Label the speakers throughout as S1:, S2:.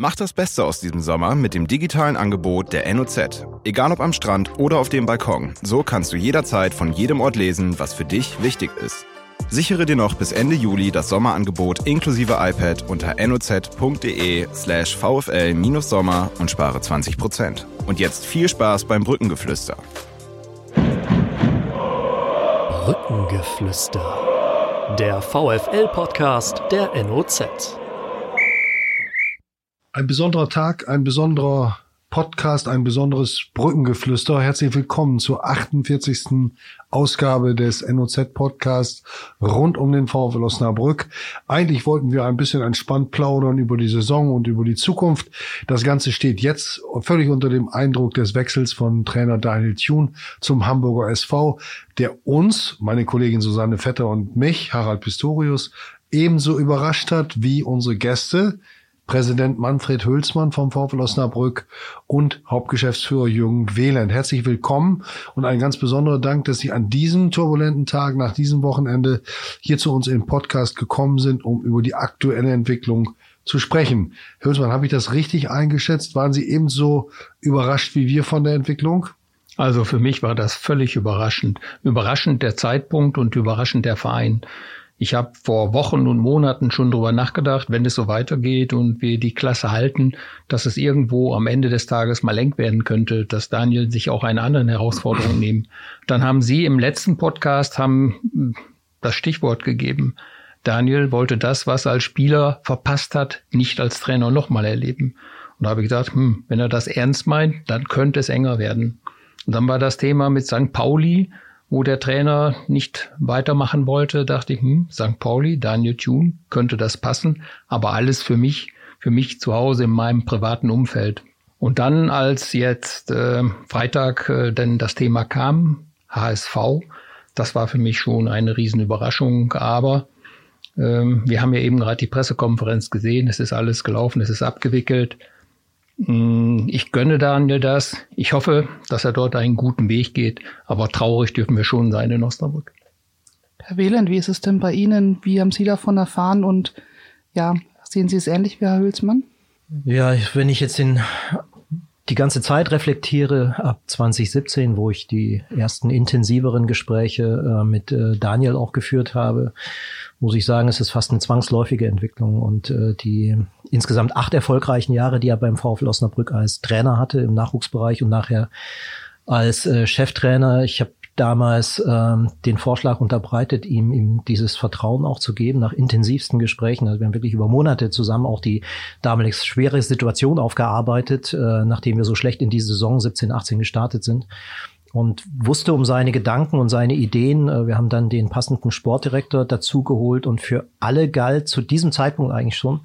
S1: Mach das Beste aus diesem Sommer mit dem digitalen Angebot der NOZ. Egal ob am Strand oder auf dem Balkon, so kannst du jederzeit von jedem Ort lesen, was für dich wichtig ist. Sichere dir noch bis Ende Juli das Sommerangebot inklusive iPad unter noz.de slash vfl-sommer und spare 20%. Und jetzt viel Spaß beim Brückengeflüster.
S2: Brückengeflüster. Der VFL-Podcast der NOZ.
S3: Ein besonderer Tag, ein besonderer Podcast, ein besonderes Brückengeflüster. Herzlich willkommen zur 48. Ausgabe des NOZ Podcasts rund um den VfL Osnabrück. Eigentlich wollten wir ein bisschen entspannt plaudern über die Saison und über die Zukunft. Das Ganze steht jetzt völlig unter dem Eindruck des Wechsels von Trainer Daniel Thun zum Hamburger SV, der uns, meine Kollegin Susanne Vetter und mich, Harald Pistorius, ebenso überrascht hat wie unsere Gäste, Präsident Manfred Hülsmann vom VfL Osnabrück und Hauptgeschäftsführer Jürgen Wieland. Herzlich willkommen und ein ganz besonderer Dank, dass Sie an diesem turbulenten Tag nach diesem Wochenende hier zu uns im Podcast gekommen sind, um über die aktuelle Entwicklung zu sprechen. Hülsmann, habe ich das richtig eingeschätzt? Waren Sie ebenso überrascht wie wir von der Entwicklung?
S4: Also für mich war das völlig überraschend. Überraschend der Zeitpunkt und überraschend der Verein. Ich habe vor Wochen und Monaten schon drüber nachgedacht, wenn es so weitergeht und wir die Klasse halten, dass es irgendwo am Ende des Tages mal eng werden könnte, dass Daniel sich auch eine andere Herausforderung nehmen. Dann haben Sie im letzten Podcast haben das Stichwort gegeben. Daniel wollte das, was er als Spieler verpasst hat, nicht als Trainer nochmal erleben. Und da habe ich gedacht, hm, wenn er das ernst meint, dann könnte es enger werden. Und dann war das Thema mit St. Pauli, wo der Trainer nicht weitermachen wollte, dachte ich, hm, St. Pauli, Daniel Thune, könnte das passen, aber alles für mich, für mich zu Hause in meinem privaten Umfeld. Und dann, als jetzt äh, Freitag äh, denn das Thema kam, HSV, das war für mich schon eine Riesenüberraschung, aber ähm, wir haben ja eben gerade die Pressekonferenz gesehen, es ist alles gelaufen, es ist abgewickelt. Mm, ich gönne Daniel das. Ich hoffe, dass er dort einen guten Weg geht. Aber traurig dürfen wir schon sein in Osnabrück.
S5: Herr Wieland, wie ist es denn bei Ihnen? Wie haben Sie davon erfahren? Und ja, sehen Sie es ähnlich wie Herr Hülsmann?
S6: Ja, wenn ich jetzt den, die ganze Zeit reflektiere, ab 2017, wo ich die ersten intensiveren Gespräche äh, mit äh, Daniel auch geführt habe, muss ich sagen, es ist fast eine zwangsläufige Entwicklung. Und äh, die insgesamt acht erfolgreichen Jahre, die er beim VfL Osnabrück als Trainer hatte im Nachwuchsbereich und nachher als äh, Cheftrainer. Ich habe damals ähm, den Vorschlag unterbreitet, ihm, ihm dieses Vertrauen auch zu geben nach intensivsten Gesprächen. Also wir haben wirklich über Monate zusammen auch die damalig schwere Situation aufgearbeitet, äh, nachdem wir so schlecht in die Saison 17, 18 gestartet sind und wusste um seine Gedanken und seine Ideen. Äh, wir haben dann den passenden Sportdirektor dazu geholt und für alle galt zu diesem Zeitpunkt eigentlich schon,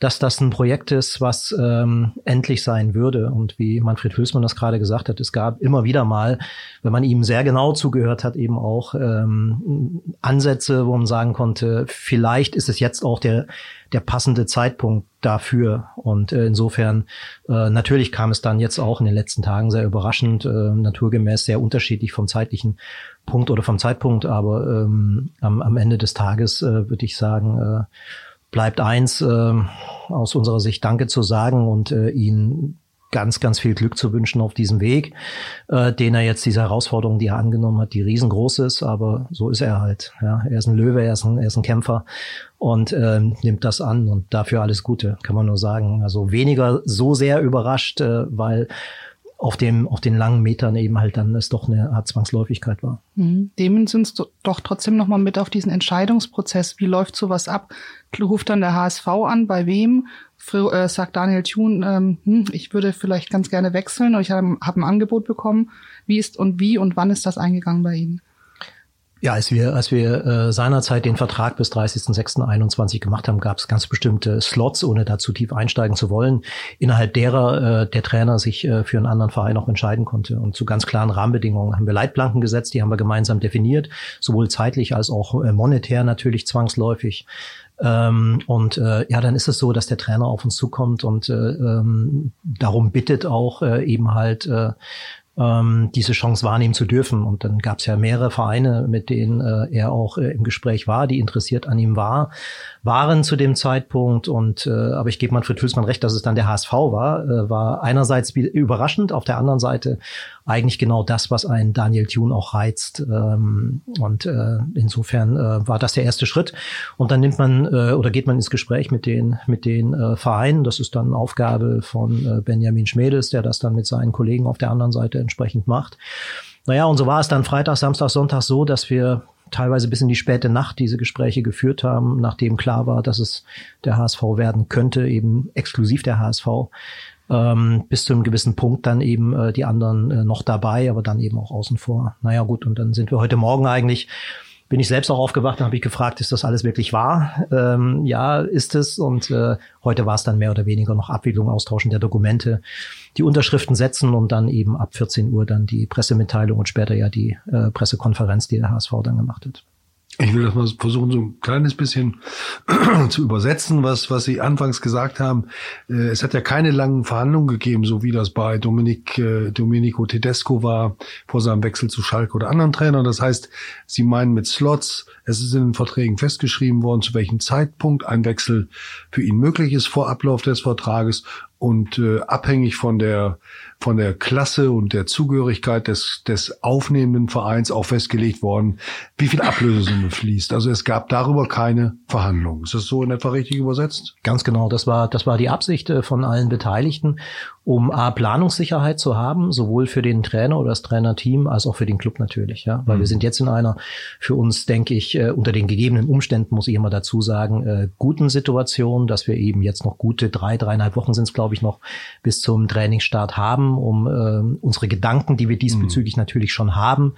S6: dass das ein Projekt ist, was ähm, endlich sein würde. Und wie Manfred Hülsmann das gerade gesagt hat, es gab immer wieder mal, wenn man ihm sehr genau zugehört hat, eben auch ähm, Ansätze, wo man sagen konnte, vielleicht ist es jetzt auch der, der passende Zeitpunkt dafür. Und äh, insofern, äh, natürlich kam es dann jetzt auch in den letzten Tagen sehr überraschend, äh, naturgemäß sehr unterschiedlich vom zeitlichen Punkt oder vom Zeitpunkt, aber ähm, am, am Ende des Tages äh, würde ich sagen, äh, bleibt eins äh, aus unserer Sicht Danke zu sagen und äh, Ihnen ganz, ganz viel Glück zu wünschen auf diesem Weg, äh, den er jetzt, diese Herausforderung, die er angenommen hat, die riesengroß ist, aber so ist er halt. Ja. Er ist ein Löwe, er ist ein, er ist ein Kämpfer und äh, nimmt das an und dafür alles Gute, kann man nur sagen. Also weniger so sehr überrascht, äh, weil auf dem, auf den langen Metern eben halt dann es doch eine Art Zwangsläufigkeit war.
S5: Mhm. Nehmen Sie uns doch trotzdem nochmal mit auf diesen Entscheidungsprozess. Wie läuft sowas ab? Ruft dann der HSV an, bei wem? Äh, sagt Daniel Thun, ähm, hm, ich würde vielleicht ganz gerne wechseln oder ich habe hab ein Angebot bekommen. Wie ist und wie und wann ist das eingegangen bei Ihnen?
S6: Ja, als wir, als wir äh, seinerzeit den Vertrag bis 30.06.21 gemacht haben, gab es ganz bestimmte Slots, ohne dazu tief einsteigen zu wollen, innerhalb derer äh, der Trainer sich äh, für einen anderen Verein auch entscheiden konnte. Und zu ganz klaren Rahmenbedingungen haben wir Leitplanken gesetzt, die haben wir gemeinsam definiert, sowohl zeitlich als auch äh, monetär natürlich zwangsläufig. Ähm, und äh, ja, dann ist es so, dass der Trainer auf uns zukommt und äh, ähm, darum bittet auch äh, eben halt äh, ähm, diese Chance wahrnehmen zu dürfen. Und dann gab es ja mehrere Vereine, mit denen äh, er auch äh, im Gespräch war, die interessiert an ihm war, waren zu dem Zeitpunkt. Und äh, aber ich gebe Manfred Hülsmann recht, dass es dann der HSV war, äh, war einerseits überraschend, auf der anderen Seite eigentlich genau das, was ein Daniel Thune auch reizt. Ähm, und äh, insofern äh, war das der erste Schritt. Und dann nimmt man äh, oder geht man ins Gespräch mit den mit den äh, Vereinen. Das ist dann Aufgabe von äh, Benjamin Schmedes, der das dann mit seinen Kollegen auf der anderen Seite entsprechend macht. Naja, und so war es dann Freitag, Samstag, Sonntag so, dass wir teilweise bis in die späte Nacht diese Gespräche geführt haben, nachdem klar war, dass es der HSV werden könnte, eben exklusiv der HSV. Ähm, bis zu einem gewissen Punkt dann eben äh, die anderen äh, noch dabei, aber dann eben auch außen vor. Naja gut, und dann sind wir heute Morgen eigentlich bin ich selbst auch aufgewacht und habe ich gefragt, ist das alles wirklich wahr? Ähm, ja, ist es. Und äh, heute war es dann mehr oder weniger noch Abwicklung, Austauschen der Dokumente, die Unterschriften setzen und dann eben ab 14 Uhr dann die Pressemitteilung und später ja die äh, Pressekonferenz, die der HSV dann gemacht hat.
S3: Ich will das mal versuchen, so ein kleines bisschen zu übersetzen, was, was Sie anfangs gesagt haben. Äh, es hat ja keine langen Verhandlungen gegeben, so wie das bei Dominik, äh, Domenico Tedesco war vor seinem Wechsel zu Schalke oder anderen Trainern. Das heißt, Sie meinen mit Slots, es ist in den Verträgen festgeschrieben worden, zu welchem Zeitpunkt ein Wechsel für ihn möglich ist vor Ablauf des Vertrages und äh, abhängig von der von der Klasse und der Zugehörigkeit des, des aufnehmenden Vereins auch festgelegt worden, wie viel Ablösesumme fließt. Also es gab darüber keine Verhandlungen. Ist das so in etwa richtig übersetzt?
S6: Ganz genau. Das war, das war die Absicht äh, von allen Beteiligten um A, Planungssicherheit zu haben, sowohl für den Trainer oder das Trainerteam als auch für den Club natürlich. Ja? Weil mhm. wir sind jetzt in einer, für uns denke ich, äh, unter den gegebenen Umständen, muss ich immer dazu sagen, äh, guten Situation, dass wir eben jetzt noch gute drei, dreieinhalb Wochen sind es, glaube ich, noch bis zum Trainingsstart haben, um äh, unsere Gedanken, die wir diesbezüglich mhm. natürlich schon haben,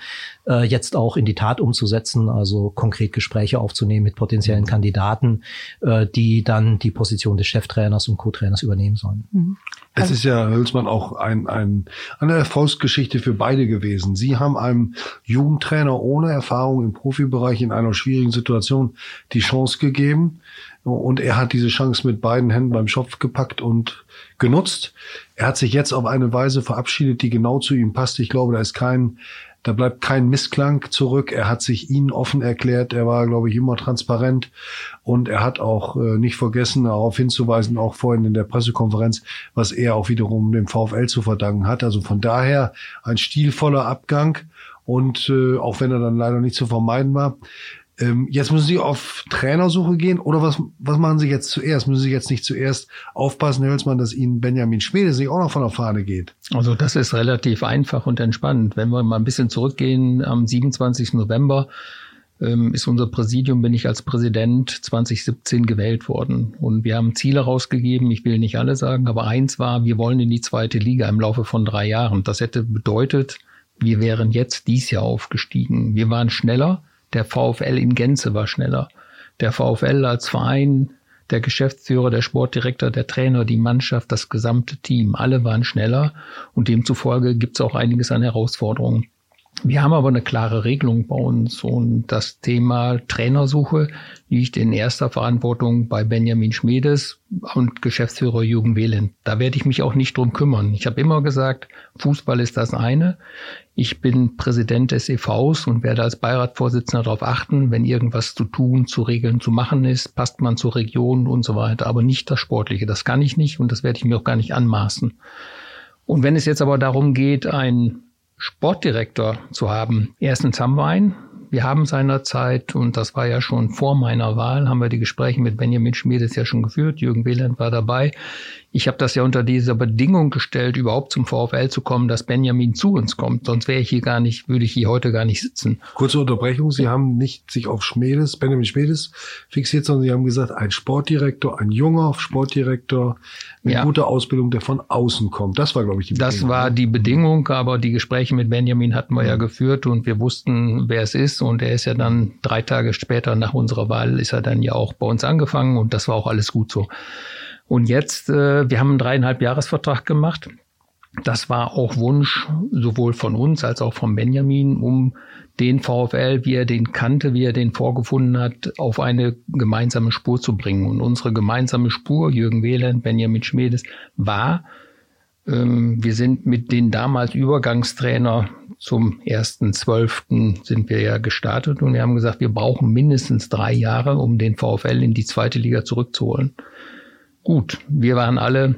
S6: äh, jetzt auch in die Tat umzusetzen, also konkret Gespräche aufzunehmen mit potenziellen mhm. Kandidaten, äh, die dann die Position des Cheftrainers und Co-Trainers übernehmen sollen. Mhm.
S3: Es ist ja, Hülsmann, auch ein, ein, eine Erfolgsgeschichte für beide gewesen. Sie haben einem Jugendtrainer ohne Erfahrung im Profibereich in einer schwierigen Situation die Chance gegeben. Und er hat diese Chance mit beiden Händen beim Schopf gepackt und genutzt. Er hat sich jetzt auf eine Weise verabschiedet, die genau zu ihm passt. Ich glaube, da ist kein da bleibt kein Missklang zurück. Er hat sich ihnen offen erklärt. Er war, glaube ich, immer transparent. Und er hat auch äh, nicht vergessen, darauf hinzuweisen, auch vorhin in der Pressekonferenz, was er auch wiederum dem VfL zu verdanken hat. Also von daher ein stilvoller Abgang. Und äh, auch wenn er dann leider nicht zu vermeiden war, ähm, jetzt müssen Sie auf Trainersuche gehen oder was, was machen Sie jetzt zuerst? Müssen Sie jetzt nicht zuerst aufpassen, Herr Hölzmann, dass Ihnen Benjamin Schmede sich auch noch von der Fahne geht?
S4: Also das ist relativ einfach und entspannt. Wenn wir mal ein bisschen zurückgehen, am 27. November ähm, ist unser Präsidium, bin ich als Präsident 2017 gewählt worden. Und wir haben Ziele rausgegeben, ich will nicht alle sagen, aber eins war, wir wollen in die zweite Liga im Laufe von drei Jahren. Das hätte bedeutet, wir wären jetzt dies Jahr aufgestiegen. Wir waren schneller der VfL in Gänze war schneller. Der VfL als Verein, der Geschäftsführer, der Sportdirektor, der Trainer, die Mannschaft, das gesamte Team, alle waren schneller und demzufolge gibt es auch einiges an Herausforderungen. Wir haben aber eine klare Regelung bei uns und das Thema Trainersuche liegt in erster Verantwortung bei Benjamin Schmedes und Geschäftsführer Jürgen Wehlen. Da werde ich mich auch nicht drum kümmern. Ich habe immer gesagt, Fußball ist das eine. Ich bin Präsident des EVs und werde als Beiratsvorsitzender darauf achten, wenn irgendwas zu tun, zu regeln, zu machen ist, passt man zur Region und so weiter, aber nicht das Sportliche. Das kann ich nicht und das werde ich mir auch gar nicht anmaßen. Und wenn es jetzt aber darum geht, ein Sportdirektor zu haben. Erstens haben wir einen. Wir haben seinerzeit, und das war ja schon vor meiner Wahl, haben wir die Gespräche mit Benjamin Schmiedes ja schon geführt. Jürgen Wieland war dabei. Ich habe das ja unter dieser Bedingung gestellt, überhaupt zum VfL zu kommen, dass Benjamin zu uns kommt. Sonst wäre ich hier gar nicht, würde ich hier heute gar nicht sitzen.
S3: Kurze Unterbrechung. Sie haben nicht sich auf Schmedes, Benjamin Schmedes fixiert, sondern Sie haben gesagt, ein Sportdirektor, ein junger Sportdirektor mit ja. guter Ausbildung, der von außen kommt. Das war, glaube ich, die
S4: Bedingung. Das war die Bedingung, aber die Gespräche mit Benjamin hatten wir ja, ja geführt und wir wussten, wer es ist. Und er ist ja dann drei Tage später nach unserer Wahl, ist er dann ja auch bei uns angefangen und das war auch alles gut so. Und jetzt, äh, wir haben einen dreieinhalb Jahresvertrag gemacht. Das war auch Wunsch sowohl von uns als auch von Benjamin, um den VfL, wie er den kannte, wie er den vorgefunden hat, auf eine gemeinsame Spur zu bringen. Und unsere gemeinsame Spur, Jürgen Wehland, Benjamin Schmedes, war Ähm, wir sind mit den damals Übergangstrainer zum ersten Zwölften sind wir ja gestartet und wir haben gesagt, wir brauchen mindestens drei Jahre, um den VfL in die zweite Liga zurückzuholen. Gut, wir waren alle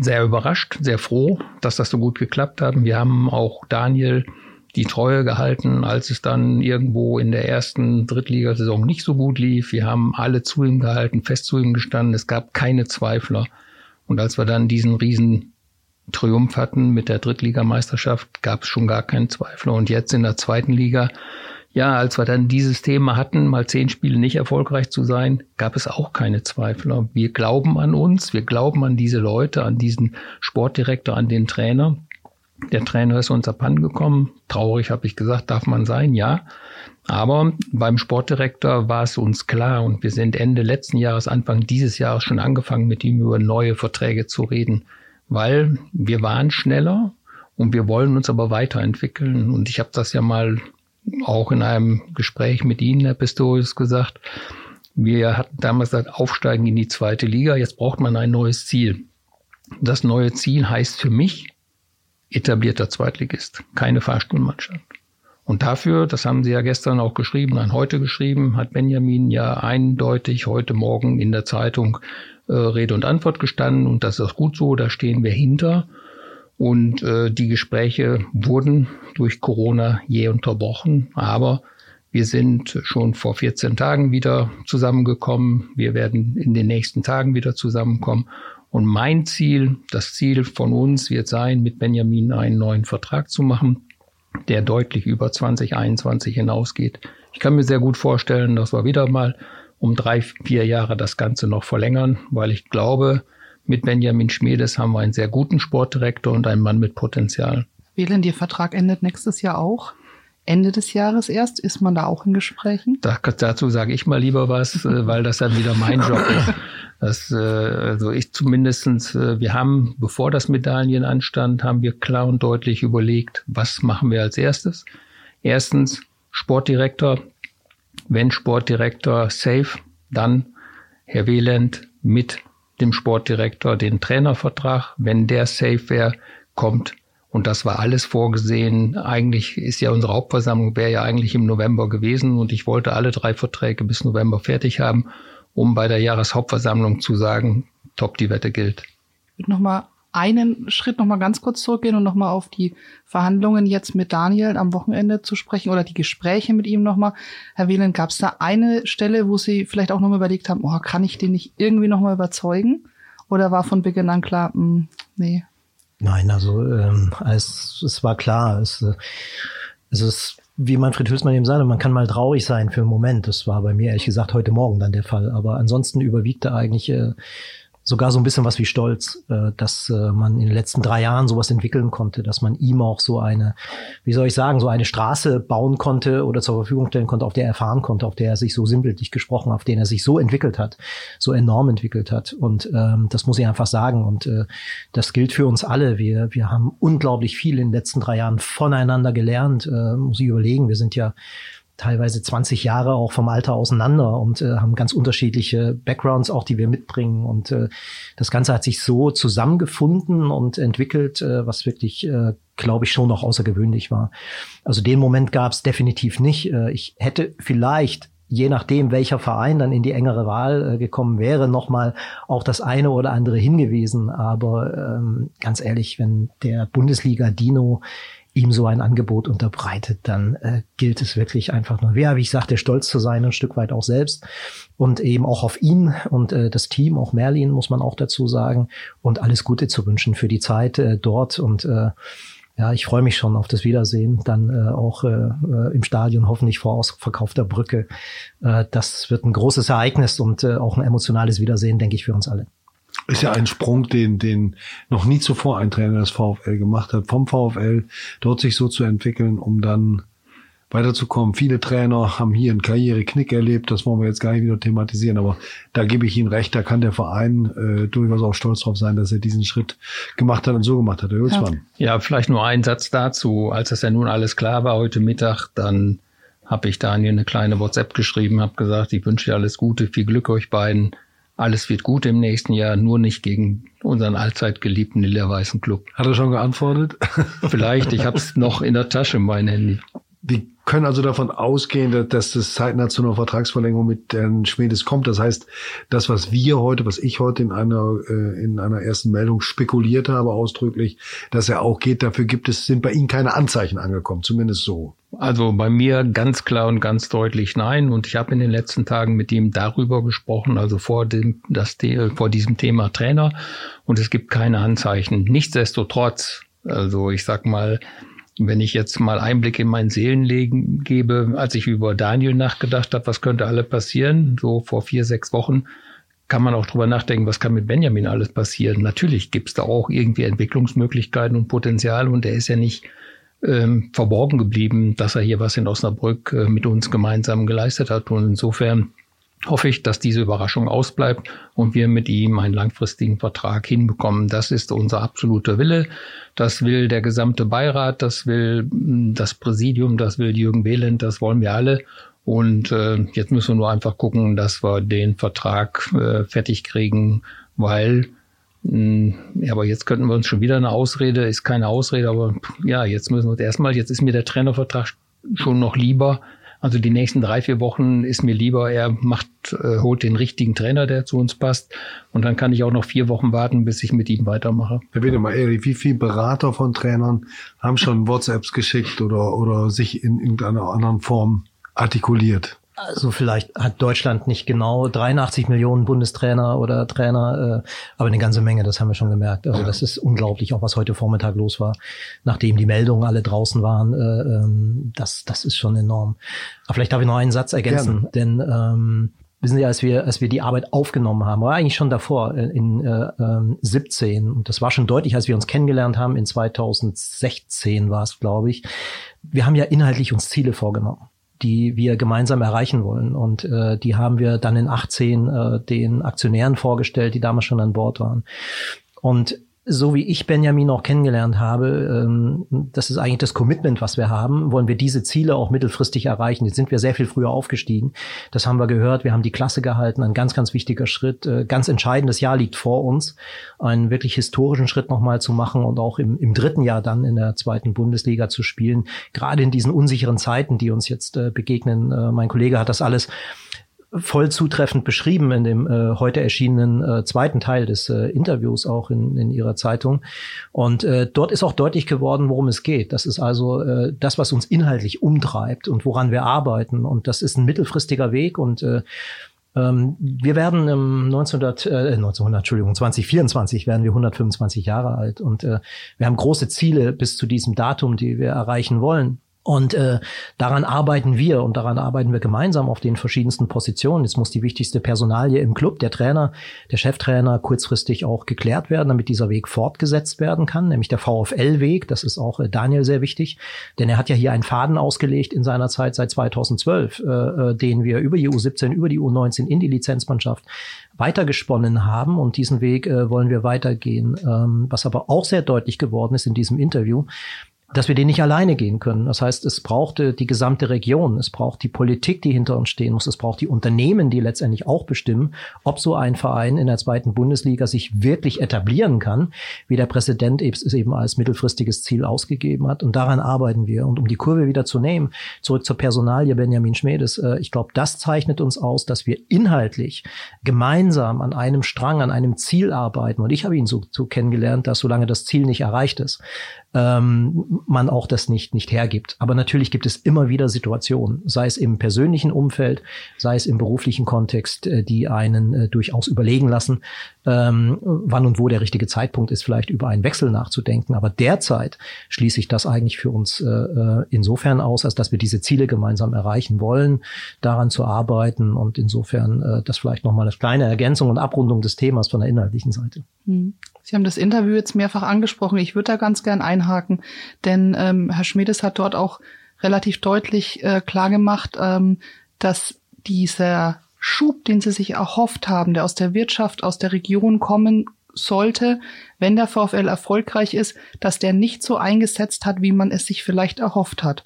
S4: sehr überrascht, sehr froh, dass das so gut geklappt hat. Wir haben auch Daniel die Treue gehalten, als es dann irgendwo in der ersten Drittligasaison nicht so gut lief. Wir haben alle zu ihm gehalten, fest zu ihm gestanden. Es gab keine Zweifler. Und als wir dann diesen riesen Triumph hatten mit der Drittligameisterschaft, gab es schon gar keinen Zweifler. Und jetzt in der zweiten Liga, ja, als wir dann dieses Thema hatten, mal zehn Spiele nicht erfolgreich zu sein, gab es auch keine Zweifler. Wir glauben an uns, wir glauben an diese Leute, an diesen Sportdirektor, an den Trainer. Der Trainer ist uns abhanden gekommen. Traurig habe ich gesagt, darf man sein, ja. Aber beim Sportdirektor war es uns klar und wir sind Ende letzten Jahres, Anfang dieses Jahres schon angefangen, mit ihm über neue Verträge zu reden, weil wir waren schneller und wir wollen uns aber weiterentwickeln. Und ich habe das ja mal auch in einem Gespräch mit Ihnen, Herr Pistorius, gesagt. Wir hatten damals gesagt, aufsteigen in die zweite Liga. Jetzt braucht man ein neues Ziel. Das neue Ziel heißt für mich, etablierter Zweitligist, keine Fahrstuhlmannschaft. Und dafür, das haben Sie ja gestern auch geschrieben, nein, heute geschrieben, hat Benjamin ja eindeutig heute Morgen in der Zeitung äh, Rede und Antwort gestanden und das ist auch gut so, da stehen wir hinter. Und äh, die Gespräche wurden durch Corona je unterbrochen, aber wir sind schon vor 14 Tagen wieder zusammengekommen. Wir werden in den nächsten Tagen wieder zusammenkommen. Und mein Ziel, das Ziel von uns wird sein, mit Benjamin einen neuen Vertrag zu machen, der deutlich über 2021 hinausgeht. Ich kann mir sehr gut vorstellen, dass wir wieder mal um drei, vier Jahre das Ganze noch verlängern, weil ich glaube, mit Benjamin Schmiedes haben wir einen sehr guten Sportdirektor und einen Mann mit Potenzial.
S5: Wählen, Ihr Vertrag endet nächstes Jahr auch? Ende des Jahres erst? Ist man da auch in Gesprächen?
S4: Da, dazu sage ich mal lieber was, äh, weil das dann wieder mein Job ist. Das, äh, also ich zumindestens, äh, wir haben, bevor das Medaillen anstand, haben wir klar und deutlich überlegt, was machen wir als erstes. Erstens Sportdirektor. Wenn Sportdirektor safe, dann Herr Wieland mit dem Sportdirektor den Trainervertrag. Wenn der safe wäre, kommt und das war alles vorgesehen. Eigentlich ist ja unsere Hauptversammlung wäre ja eigentlich im November gewesen und ich wollte alle drei Verträge bis November fertig haben um bei der Jahreshauptversammlung zu sagen, top, die Wette gilt.
S5: Ich würde nochmal einen Schritt nochmal ganz kurz zurückgehen und nochmal auf die Verhandlungen jetzt mit Daniel am Wochenende zu sprechen oder die Gespräche mit ihm nochmal. Herr Wieland, gab es da eine Stelle, wo Sie vielleicht auch nochmal überlegt haben, oh, kann ich den nicht irgendwie nochmal überzeugen? Oder war von Beginn an klar, mh, hm, nee?
S6: Nein, also ähm, es, es war klar. Es, äh, es ist wie Manfred Hülsmann eben sagte, man kann mal traurig sein für einen Moment. Das war bei mir ehrlich gesagt heute Morgen dann der Fall. Aber ansonsten überwiegte eigentlich äh, sogar so ein bisschen was wie Stolz, äh, dass äh, man in den letzten drei Jahren sowas entwickeln konnte, dass man ihm auch so eine, wie soll ich sagen, so eine Straße bauen konnte oder zur Verfügung stellen konnte, auf der er fahren konnte, auf der er sich so sinnbildlich gesprochen, auf den er sich so entwickelt hat, so enorm entwickelt hat. Und ähm, das muss ich einfach sagen. Und äh, das gilt für uns alle. Wir, wir haben unglaublich viel in den letzten drei Jahren voneinander gelernt. Äh, muss ich überlegen, wir sind ja teilweise 20 Jahre auch vom Alter auseinander und äh, haben ganz unterschiedliche Backgrounds auch, die wir mitbringen. Und äh, das Ganze hat sich so zusammengefunden und entwickelt, äh, was wirklich, äh, glaube ich, schon noch außergewöhnlich war. Also den Moment gab es definitiv nicht. Äh, ich hätte vielleicht je nachdem, welcher Verein dann in die engere Wahl äh, gekommen wäre, nochmal auch das eine oder andere hingewiesen. Aber ähm, ganz ehrlich, wenn der Bundesliga Dino ihm so ein Angebot unterbreitet, dann äh, gilt es wirklich einfach nur, ja, wie ich sagte, stolz zu sein, ein Stück weit auch selbst und eben auch auf ihn und äh, das Team, auch Merlin muss man auch dazu sagen und alles Gute zu wünschen für die Zeit äh, dort und äh, ja, ich freue mich schon auf das Wiedersehen, dann äh, auch äh, äh im Stadion, hoffentlich vor ausverkaufter Brücke. Äh, das wird ein großes Ereignis und äh, auch ein emotionales Wiedersehen, denke ich, für uns alle.
S3: Ist ja ein Sprung, den, den noch nie zuvor ein Trainer des VfL gemacht hat, vom VfL dort sich so zu entwickeln, um dann weiterzukommen. Viele Trainer haben hier einen Karriereknick erlebt, das wollen wir jetzt gar nicht wieder thematisieren, aber da gebe ich Ihnen recht, da kann der Verein äh, durchaus auch stolz drauf sein, dass er diesen Schritt gemacht hat und so gemacht hat. Herr
S4: Hülsmann. Ja. vielleicht nur ein Satz dazu. Als das ja nun alles klar war heute Mittag, dann habe ich Daniel eine kleine WhatsApp geschrieben, habe gesagt, ich wünsche dir alles Gute, viel Glück euch beiden alles wird gut im nächsten Jahr, nur nicht gegen unseren allzeit geliebten lila-weißen Club.
S3: Hat er schon geantwortet?
S4: Vielleicht, ich habe es noch in der Tasche, mein Handy.
S3: Wir können also davon ausgehen, dass das zeitnah zu einer Vertragsverlängerung mit Herrn Schmedes kommt. Das heißt, das, was wir heute, was ich heute in einer, äh, in einer ersten Meldung spekuliert habe, ausdrücklich, dass er auch geht, dafür gibt es, sind bei Ihnen keine Anzeichen angekommen, zumindest so.
S4: Also bei mir ganz klar und ganz deutlich nein. Und ich habe in den letzten Tagen mit ihm darüber gesprochen, also vor dem, das, vor diesem Thema Trainer. Und es gibt keine Anzeichen. Nichtsdestotrotz, also ich sag mal, wenn ich jetzt mal Einblick in mein Seelenleben gebe, als ich über Daniel nachgedacht habe, was könnte alle passieren, so vor vier, sechs Wochen, kann man auch drüber nachdenken, was kann mit Benjamin alles passieren. Natürlich gibt es da auch irgendwie Entwicklungsmöglichkeiten und Potenzial und er ist ja nicht ähm, verborgen geblieben, dass er hier was in Osnabrück äh, mit uns gemeinsam geleistet hat. Und insofern hoffe ich, dass diese Überraschung ausbleibt und wir mit ihm einen langfristigen Vertrag hinbekommen. Das ist unser absoluter Wille. Das will der gesamte Beirat, das will hm, das Präsidium, das will Jürgen Behlendt, das wollen wir alle. Und äh, jetzt müssen wir nur einfach gucken, dass wir den Vertrag äh, fertig kriegen, weil hm, ja, aber jetzt könnten wir uns schon wieder eine Ausrede, ist keine Ausrede, aber ja, jetzt müssen wir erstmal, jetzt ist mir der Trainervertrag schon noch lieber. Also die nächsten drei, vier Wochen ist mir lieber, er macht, äh, holt den richtigen Trainer, der zu uns passt. Und dann kann ich auch noch vier Wochen warten, bis ich mit ihm weitermache.
S3: Herr Wiedemann, wie viele Berater von Trainern haben schon WhatsApps geschickt oder, oder sich in irgendeiner anderen Form artikuliert?
S6: Also vielleicht hat Deutschland nicht genau 83 Millionen Bundestrainer oder Trainer, äh, aber eine ganze Menge, das haben wir schon gemerkt. Also das ist unglaublich, auch was heute Vormittag los war, nachdem die Meldungen alle draußen waren. Äh, ähm, das, das ist schon enorm. Aber vielleicht darf ich noch einen Satz ergänzen, Gerne. denn ähm, wissen Sie, als wir, als wir die Arbeit aufgenommen haben, war eigentlich schon davor, äh, in äh, äh, 17, und das war schon deutlich, als wir uns kennengelernt haben, in 2016 war es, glaube ich. Wir haben ja inhaltlich uns Ziele vorgenommen die wir gemeinsam erreichen wollen. Und äh, die haben wir dann in 18 äh, den Aktionären vorgestellt, die damals schon an Bord waren. Und so wie ich Benjamin auch kennengelernt habe, ähm, das ist eigentlich das Commitment, was wir haben, wollen wir diese Ziele auch mittelfristig erreichen. Jetzt sind wir sehr viel früher aufgestiegen. Das haben wir gehört. Wir haben die Klasse gehalten. Ein ganz, ganz wichtiger Schritt. Äh, ganz entscheidendes Jahr liegt vor uns. Einen wirklich historischen Schritt nochmal zu machen und auch im, im dritten Jahr dann in der zweiten Bundesliga zu spielen. Gerade in diesen unsicheren Zeiten, die uns jetzt äh, begegnen. Äh, mein Kollege hat das alles voll zutreffend beschrieben in dem äh, heute erschienenen äh, zweiten Teil des äh, Interviews auch in, in ihrer Zeitung. Und äh, dort ist auch deutlich geworden, worum es geht. Das ist also äh, das, was uns inhaltlich umtreibt und woran wir arbeiten. Und das ist ein mittelfristiger Weg und äh, ähm, wir werden im 1900, äh, 1900, Entschuldigung, 2024 werden wir 125 Jahre alt und äh, wir haben große Ziele bis zu diesem Datum, die wir erreichen wollen. Und äh, daran arbeiten wir und daran arbeiten wir gemeinsam auf den verschiedensten Positionen. Jetzt muss die wichtigste Personalie im Club, der Trainer, der Cheftrainer, kurzfristig auch geklärt werden, damit dieser Weg fortgesetzt werden kann, nämlich der VfL-Weg. Das ist auch äh, Daniel sehr wichtig, denn er hat ja hier einen Faden ausgelegt in seiner Zeit seit 2012, äh, äh, den wir über die U17, über die U19 in die Lizenzmannschaft weitergesponnen haben und diesen Weg äh, wollen wir weitergehen. Ähm, was aber auch sehr deutlich geworden ist in diesem Interview, dass wir den nicht alleine gehen können. Das heißt, es brauchte die gesamte Region, es braucht die Politik, die hinter uns stehen muss, es braucht die Unternehmen, die letztendlich auch bestimmen, ob so ein Verein in der zweiten Bundesliga sich wirklich etablieren kann, wie der Präsident es eben als mittelfristiges Ziel ausgegeben hat. Und daran arbeiten wir. Und um die Kurve wieder zu nehmen, zurück zur Personalie Benjamin Schmedes, äh, ich glaube, das zeichnet uns aus, dass wir inhaltlich gemeinsam an einem Strang, an einem Ziel arbeiten. Und ich habe ihn so, so kennengelernt, dass solange das Ziel nicht erreicht ist, ähm, man auch das nicht, nicht hergibt. Aber natürlich gibt es immer wieder Situationen, sei es im persönlichen Umfeld, sei es im beruflichen Kontext, äh, die einen äh, durchaus überlegen lassen, ähm, wann und wo der richtige Zeitpunkt ist, vielleicht über einen Wechsel nachzudenken. Aber derzeit schließe ich das eigentlich für uns äh, äh, insofern aus, als dass wir diese Ziele gemeinsam erreichen wollen, daran zu arbeiten und insofern äh, das vielleicht nochmal eine kleine Ergänzung und Abrundung des Themas von der inhaltlichen Seite.
S5: Hm. Sie haben das Interview jetzt mehrfach angesprochen. Ich würde da ganz gern einhaken, denn ähm, Herr Schmedes hat dort auch relativ deutlich äh, klargemacht, ähm, dass dieser Schub, den sie sich erhofft haben, der aus der Wirtschaft, aus der Region kommen sollte, wenn der VfL erfolgreich ist, dass der nicht so eingesetzt hat, wie man es sich vielleicht erhofft hat.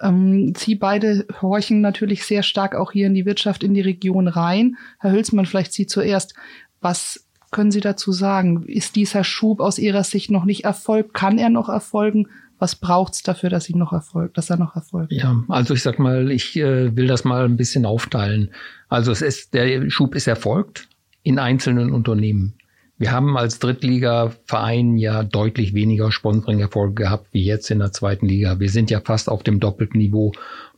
S5: Ähm, Sie beide horchen natürlich sehr stark auch hier in die Wirtschaft, in die Region rein. Herr Hülsmann, vielleicht Sie zuerst. Was können Sie dazu sagen? Ist dieser Schub aus Ihrer Sicht noch nicht erfolgt? Kann er noch erfolgen? Was braucht es dafür, dass, ihn noch erfolgt, dass er noch erfolgt?
S4: Ja, also ich sag mal, ich äh, will das mal ein bisschen aufteilen. Also es ist, der Schub ist erfolgt in einzelnen Unternehmen. Wir haben als Drittliga-Verein ja deutlich weniger Sponsoring-Erfolge gehabt wie jetzt in der zweiten Liga. Wir sind ja fast auf dem doppelten Niveau.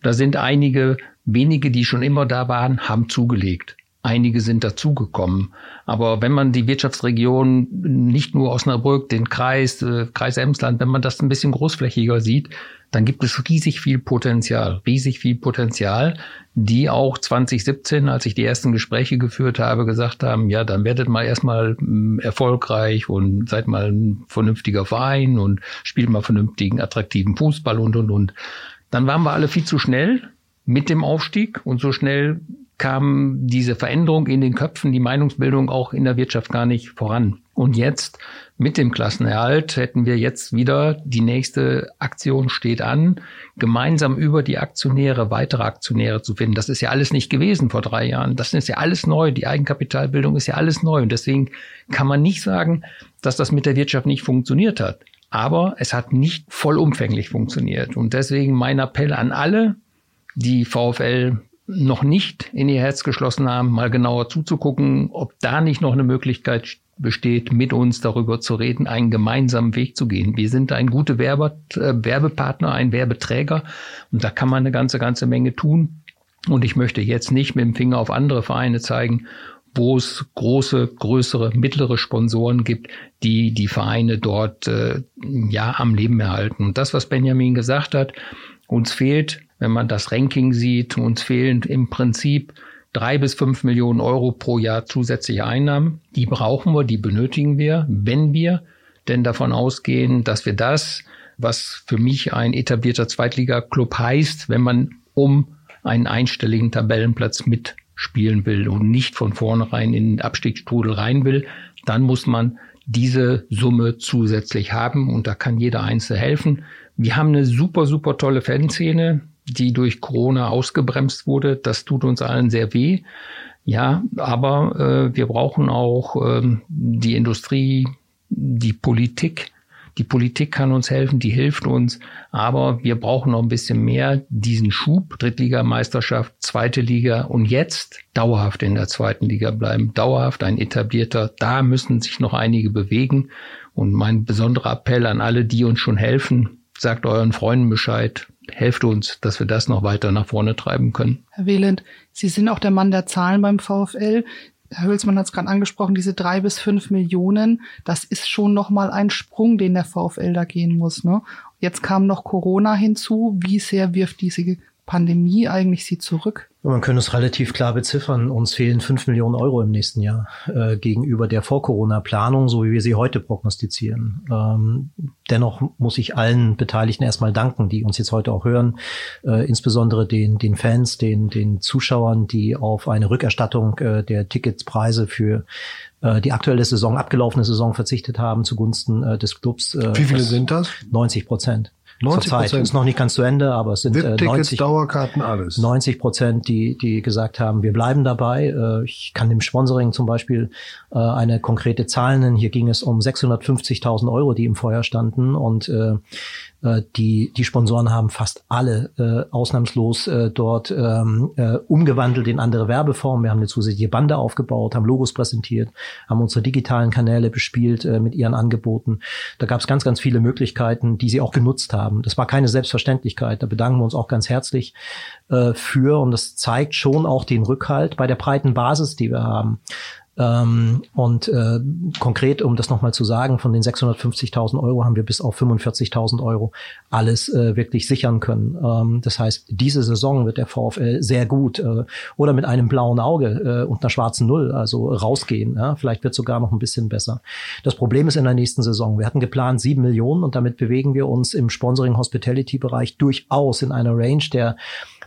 S4: Da sind einige wenige, die schon immer da waren, haben zugelegt. Einige sind dazugekommen. Aber wenn man die Wirtschaftsregion nicht nur Osnabrück, den Kreis, äh, Kreis Emsland, wenn man das ein bisschen großflächiger sieht, dann gibt es riesig viel Potenzial, riesig viel Potenzial, die auch 2017, als ich die ersten Gespräche geführt habe, gesagt haben, ja, dann werdet mal erstmal mm, erfolgreich und seid mal ein vernünftiger Verein und spielt mal vernünftigen, attraktiven Fußball und, und, und. Dann waren wir alle viel zu schnell mit dem Aufstieg und so schnell kam diese Veränderung in den Köpfen, die Meinungsbildung auch in der Wirtschaft gar nicht voran. Und jetzt mit dem Klassenerhalt hätten wir jetzt wieder die nächste Aktion steht an, gemeinsam über die Aktionäre weitere Aktionäre zu finden. Das ist ja alles nicht gewesen vor drei Jahren. Das ist ja alles neu. Die Eigenkapitalbildung ist ja alles neu. Und deswegen kann man nicht sagen, dass das mit der Wirtschaft nicht funktioniert hat. Aber es hat nicht vollumfänglich funktioniert. Und deswegen mein Appell an alle, die VfL noch nicht in ihr Herz geschlossen haben, mal genauer zuzugucken, ob da nicht noch eine Möglichkeit besteht, mit uns darüber zu reden, einen gemeinsamen Weg zu gehen. Wir sind ein guter Werbe, äh, Werbepartner, ein Werbeträger und da kann man eine ganze, ganze Menge tun. Und ich möchte jetzt nicht mit dem Finger auf andere Vereine zeigen, wo es große, größere, mittlere Sponsoren gibt, die die Vereine dort äh, ja am Leben erhalten. Und das, was Benjamin gesagt hat, uns fehlt wenn man das Ranking sieht, uns fehlen im Prinzip drei bis fünf Millionen Euro pro Jahr zusätzliche Einnahmen. Die brauchen wir, die benötigen wir, wenn wir denn davon ausgehen, dass wir das, was für mich ein etablierter Zweitliga-Club heißt, wenn man um einen einstelligen Tabellenplatz mitspielen will und nicht von vornherein in den Abstiegsstrudel rein will, dann muss man diese Summe zusätzlich haben und da kann jeder Einzelne helfen. Wir haben eine super, super tolle Fanszene die durch Corona ausgebremst wurde. Das tut uns allen sehr weh. Ja, aber äh, wir brauchen auch ähm, die Industrie, die Politik. Die Politik kann uns helfen, die hilft uns, aber wir brauchen noch ein bisschen mehr diesen Schub, Drittligameisterschaft, zweite Liga und jetzt dauerhaft in der zweiten Liga bleiben, dauerhaft ein etablierter, da müssen sich noch einige bewegen und mein besonderer Appell an alle, die uns schon helfen, sagt euren Freunden Bescheid, helft uns, dass wir das noch weiter nach vorne treiben können.
S5: Herr Wieland, Sie sind auch der Mann der Zahlen beim VfL. Herr Hülsmann hat es gerade angesprochen, diese drei bis fünf Millionen, das ist schon nochmal ein Sprung, den der VfL da gehen muss. Ne? Jetzt kam noch Corona hinzu. Wie sehr wirft diese Pandemie eigentlich Sie zurück?
S6: Man könnte es relativ klar beziffern. Uns fehlen fünf Millionen Euro im nächsten Jahr äh, gegenüber der Vor-Corona-Planung, so wie wir sie heute prognostizieren. Ähm, dennoch muss ich allen Beteiligten erstmal danken, die uns jetzt heute auch hören, äh, insbesondere den, den Fans, den, den Zuschauern, die auf eine Rückerstattung äh, der Ticketspreise für äh, die aktuelle Saison, abgelaufene Saison verzichtet haben zugunsten äh, des Clubs.
S3: Äh, Wie viele sind das?
S6: 90 Prozent. 90 Zurzeit ist noch nicht ganz zu Ende, aber es sind
S3: äh, 90 Dauerkarten alles.
S6: 90 Prozent, die die gesagt haben, wir bleiben dabei. Äh, ich kann dem Sponsoring zum Beispiel äh, eine konkrete Zahl nennen. Hier ging es um 650.000 Euro, die im Feuer standen und äh, die, die Sponsoren haben fast alle äh, ausnahmslos äh, dort ähm, äh, umgewandelt in andere Werbeformen. Wir haben eine zusätzliche Bande aufgebaut, haben Logos präsentiert, haben unsere digitalen Kanäle bespielt äh, mit ihren Angeboten. Da gab es ganz, ganz viele Möglichkeiten, die sie auch genutzt haben. Das war keine Selbstverständlichkeit. Da bedanken wir uns auch ganz herzlich äh, für. Und das zeigt schon auch den Rückhalt bei der breiten Basis, die wir haben. Ähm, und äh, konkret, um das nochmal zu sagen, von den 650.000 Euro haben wir bis auf 45.000 Euro alles äh, wirklich sichern können. Ähm, das heißt, diese Saison wird der VfL sehr gut äh, oder mit einem blauen Auge äh, und einer schwarzen Null also rausgehen. Ja? Vielleicht wird sogar noch ein bisschen besser. Das Problem ist in der nächsten Saison. Wir hatten geplant sieben Millionen und damit bewegen wir uns im Sponsoring-Hospitality-Bereich durchaus in einer Range der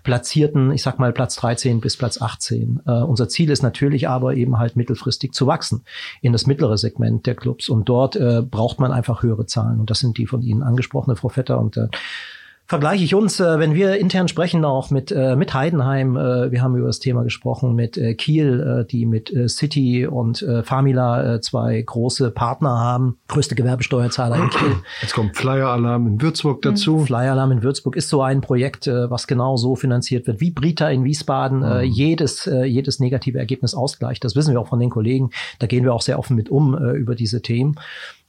S6: Platzierten, ich sag mal Platz 13 bis Platz 18. Äh, unser Ziel ist natürlich aber eben halt mittelfristig zu wachsen in das mittlere Segment der Clubs und dort äh, braucht man einfach höhere Zahlen und das sind die von Ihnen angesprochene, Frau Vetter und äh, vergleiche ich uns, äh, wenn wir intern sprechen, auch mit, äh, mit Heidenheim. Äh, wir haben über das Thema gesprochen mit äh, Kiel, äh, die mit äh, City und äh, Famila äh, zwei große Partner haben. Größte Gewerbesteuerzahler in Kiel.
S3: Jetzt kommt Flyer-Alarm in Würzburg dazu.
S6: Flyer-Alarm in Würzburg ist so ein Projekt, äh, was genau so finanziert wird, wie Brita in Wiesbaden äh, jedes, äh, jedes negative Ergebnis ausgleicht. Das wissen wir auch von den Kollegen. Da gehen wir auch sehr offen mit um äh, über diese Themen.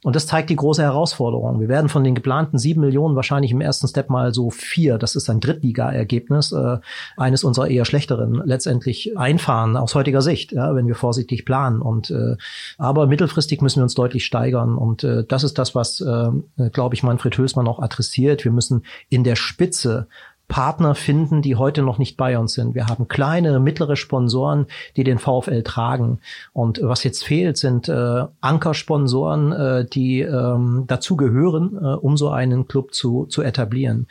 S6: Und das zeigt die große Herausforderung. Wir werden von den geplanten sieben Millionen wahrscheinlich im ersten Step mal so vier, das ist ein Drittliga-Ergebnis, äh, eines unserer eher schlechteren letztendlich einfahren aus heutiger Sicht, ja, wenn wir vorsichtig planen. Und äh, aber mittelfristig müssen wir uns deutlich steigern. Und äh, das ist das, was, äh, glaube ich, Manfred Hülsmann auch adressiert. Wir müssen in der Spitze Partner finden, die heute noch nicht bei uns sind. Wir haben kleine, mittlere Sponsoren, die den VfL tragen. Und was jetzt fehlt, sind äh, Ankersponsoren, äh, die ähm, dazu gehören, äh, um so einen Club zu, zu etablieren.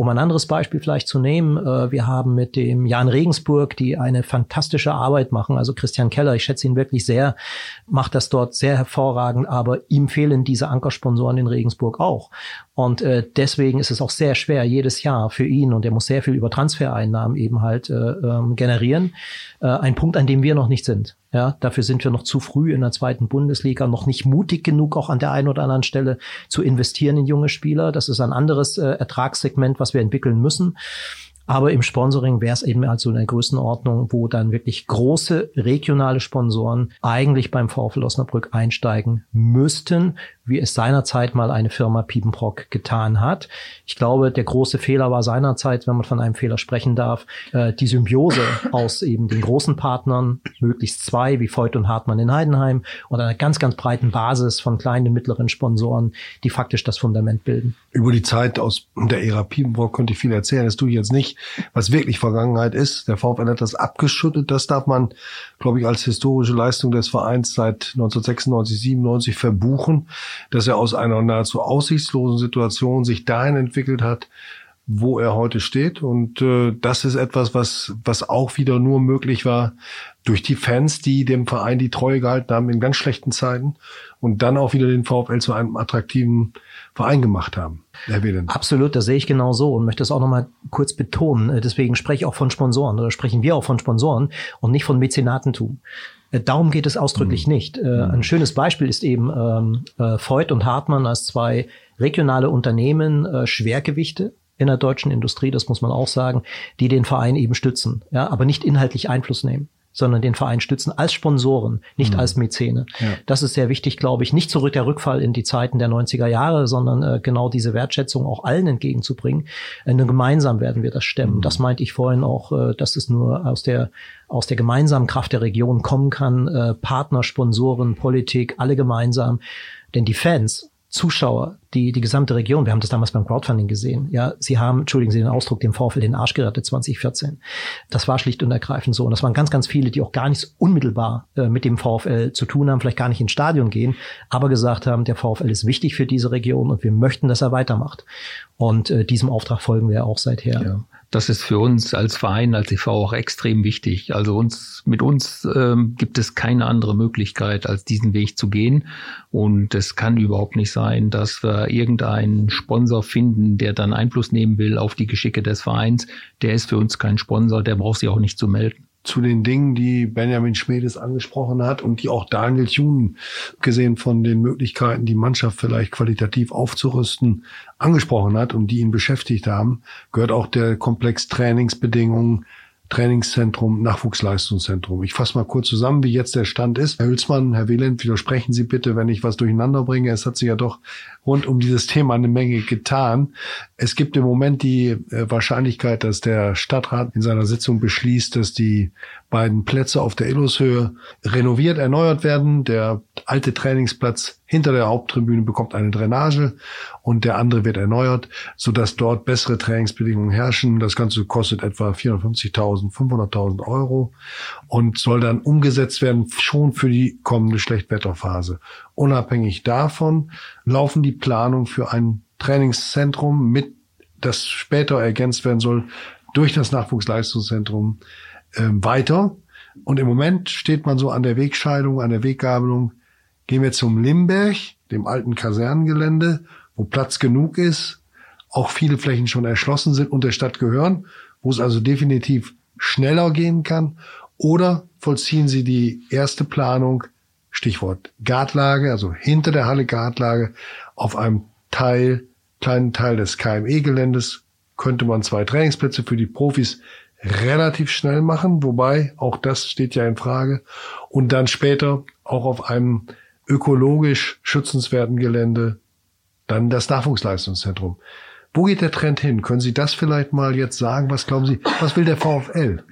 S6: Um ein anderes Beispiel vielleicht zu nehmen, äh, wir haben mit dem Jan Regensburg, die eine fantastische Arbeit machen, also Christian Keller, ich schätze ihn wirklich sehr, macht das dort sehr hervorragend, aber ihm fehlen diese Ankersponsoren in Regensburg auch. Und äh, deswegen ist es auch sehr schwer jedes Jahr für ihn und er muss sehr viel über Transfereinnahmen eben halt äh, ähm, generieren. Ein Punkt, an dem wir noch nicht sind. Ja, dafür sind wir noch zu früh in der zweiten Bundesliga, noch nicht mutig genug, auch an der einen oder anderen Stelle zu investieren in junge Spieler. Das ist ein anderes äh, Ertragssegment, was wir entwickeln müssen. Aber im Sponsoring wäre es eben halt so eine Größenordnung, wo dann wirklich große regionale Sponsoren eigentlich beim VfL Osnabrück einsteigen müssten, wie es seinerzeit mal eine Firma Piepenbrock getan hat. Ich glaube, der große Fehler war seinerzeit, wenn man von einem Fehler sprechen darf, äh, die Symbiose aus eben den großen Partnern, möglichst zwei, wie Voigt und Hartmann in Heidenheim, und einer ganz, ganz breiten Basis von kleinen und mittleren Sponsoren, die faktisch das Fundament bilden.
S3: Über die Zeit aus der Ära Piepenbrock könnte ich viel erzählen. Das tue ich jetzt nicht, was wirklich Vergangenheit ist. Der VfL hat das abgeschüttet. Das darf man, glaube ich, als historische Leistung des Vereins seit 1996, 97 verbuchen dass er aus einer nahezu aussichtslosen Situation sich dahin entwickelt hat, wo er heute steht. Und äh, das ist etwas, was, was auch wieder nur möglich war durch die Fans, die dem Verein die Treue gehalten haben in ganz schlechten Zeiten und dann auch wieder den VfL zu einem attraktiven Verein gemacht haben.
S6: Herr Absolut, das sehe ich genau so und möchte das auch nochmal kurz betonen. Äh, deswegen spreche ich auch von Sponsoren oder sprechen wir auch von Sponsoren und nicht von Mäzenatentum. Äh, darum geht es ausdrücklich mhm. nicht. Äh. Ein schönes Beispiel ist eben ähm, äh, Voigt und Hartmann als zwei regionale Unternehmen, Schwergewichte in der deutschen Industrie, das muss man auch sagen, die den Verein eben stützen, ja, aber nicht inhaltlich Einfluss nehmen sondern den Verein stützen als Sponsoren, nicht mhm. als Mäzene. Ja. Das ist sehr wichtig, glaube ich, nicht zurück der Rückfall in die Zeiten der 90er Jahre, sondern äh, genau diese Wertschätzung auch allen entgegenzubringen. Äh, gemeinsam werden wir das stemmen. Mhm. Das meinte ich vorhin auch, äh, dass es nur aus der aus der gemeinsamen Kraft der Region kommen kann, äh, Partner, Sponsoren, Politik, alle gemeinsam. Denn die Fans, Zuschauer, die, die gesamte Region, wir haben das damals beim Crowdfunding gesehen, ja, sie haben, entschuldigen Sie den Ausdruck, dem VfL den Arsch gerettet 2014. Das war schlicht und ergreifend so. Und das waren ganz, ganz viele, die auch gar nichts unmittelbar äh, mit dem VfL zu tun haben, vielleicht gar nicht ins Stadion gehen, aber gesagt haben, der VfL ist wichtig für diese Region und wir möchten, dass er weitermacht. Und äh, diesem Auftrag folgen wir auch seither.
S4: Ja das ist für uns als Verein, als EV auch extrem wichtig. Also uns, mit uns ähm, gibt es keine andere Möglichkeit, als diesen Weg zu gehen. Und es kann überhaupt nicht sein, dass wir irgendeinen Sponsor finden, der dann Einfluss nehmen will auf die Geschicke des Vereins. Der ist für uns kein Sponsor, der braucht sich auch nicht zu melden
S3: zu den Dingen, die Benjamin Schmedes angesprochen hat und die auch Daniel Thun gesehen von den Möglichkeiten, die Mannschaft vielleicht qualitativ aufzurüsten, angesprochen hat und die ihn beschäftigt haben, gehört auch der Komplex Trainingsbedingungen, Trainingszentrum, Nachwuchsleistungszentrum. Ich fasse mal kurz zusammen, wie jetzt der Stand ist. Herr Hülsmann, Herr Wieland, widersprechen Sie bitte, wenn ich was durcheinander bringe. Es hat sich ja doch rund um dieses Thema eine Menge getan. Es gibt im Moment die äh, Wahrscheinlichkeit, dass der Stadtrat in seiner Sitzung beschließt, dass die beiden Plätze auf der Illushöhe renoviert, erneuert werden. Der alte Trainingsplatz hinter der Haupttribüne bekommt eine Drainage und der andere wird erneuert, sodass dort bessere Trainingsbedingungen herrschen. Das Ganze kostet etwa 450.000, 500.000 Euro und soll dann umgesetzt werden schon für die kommende Schlechtwetterphase. Unabhängig davon laufen die Planungen für ein Trainingszentrum mit, das später ergänzt werden soll durch das Nachwuchsleistungszentrum äh, weiter. Und im Moment steht man so an der Wegscheidung, an der Weggabelung. Gehen wir zum Limberg, dem alten Kasernengelände, wo Platz genug ist, auch viele Flächen schon erschlossen sind und der Stadt gehören, wo es also definitiv schneller gehen kann? Oder vollziehen Sie die erste Planung, Stichwort Gartlage, also hinter der Halle Gartlage, auf einem Teil, kleinen Teil des KME-Geländes könnte man zwei Trainingsplätze für die Profis relativ schnell machen, wobei auch das steht ja in Frage. Und dann später auch auf einem ökologisch schützenswerten Gelände dann das Nachwuchsleistungszentrum. Wo geht der Trend hin? Können Sie das vielleicht mal jetzt sagen? Was glauben Sie? Was will der VfL?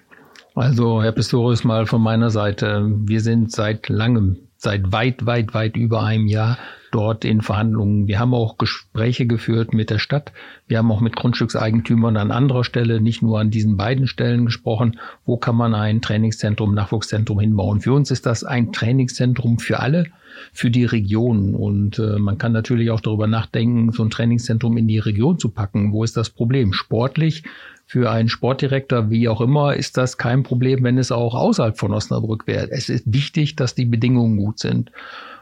S4: Also, Herr Pistorius, mal von meiner Seite. Wir sind seit langem, seit weit, weit, weit über einem Jahr dort in Verhandlungen. Wir haben auch Gespräche geführt mit der Stadt. Wir haben auch mit Grundstückseigentümern an anderer Stelle, nicht nur an diesen beiden Stellen gesprochen. Wo kann man ein Trainingszentrum, Nachwuchszentrum hinbauen? Für uns ist das ein Trainingszentrum für alle, für die Region. Und äh, man kann natürlich auch darüber nachdenken, so ein Trainingszentrum in die Region zu packen. Wo ist das Problem? Sportlich für einen Sportdirektor, wie auch immer, ist das kein Problem, wenn es auch außerhalb von Osnabrück wäre. Es ist wichtig, dass die Bedingungen gut sind.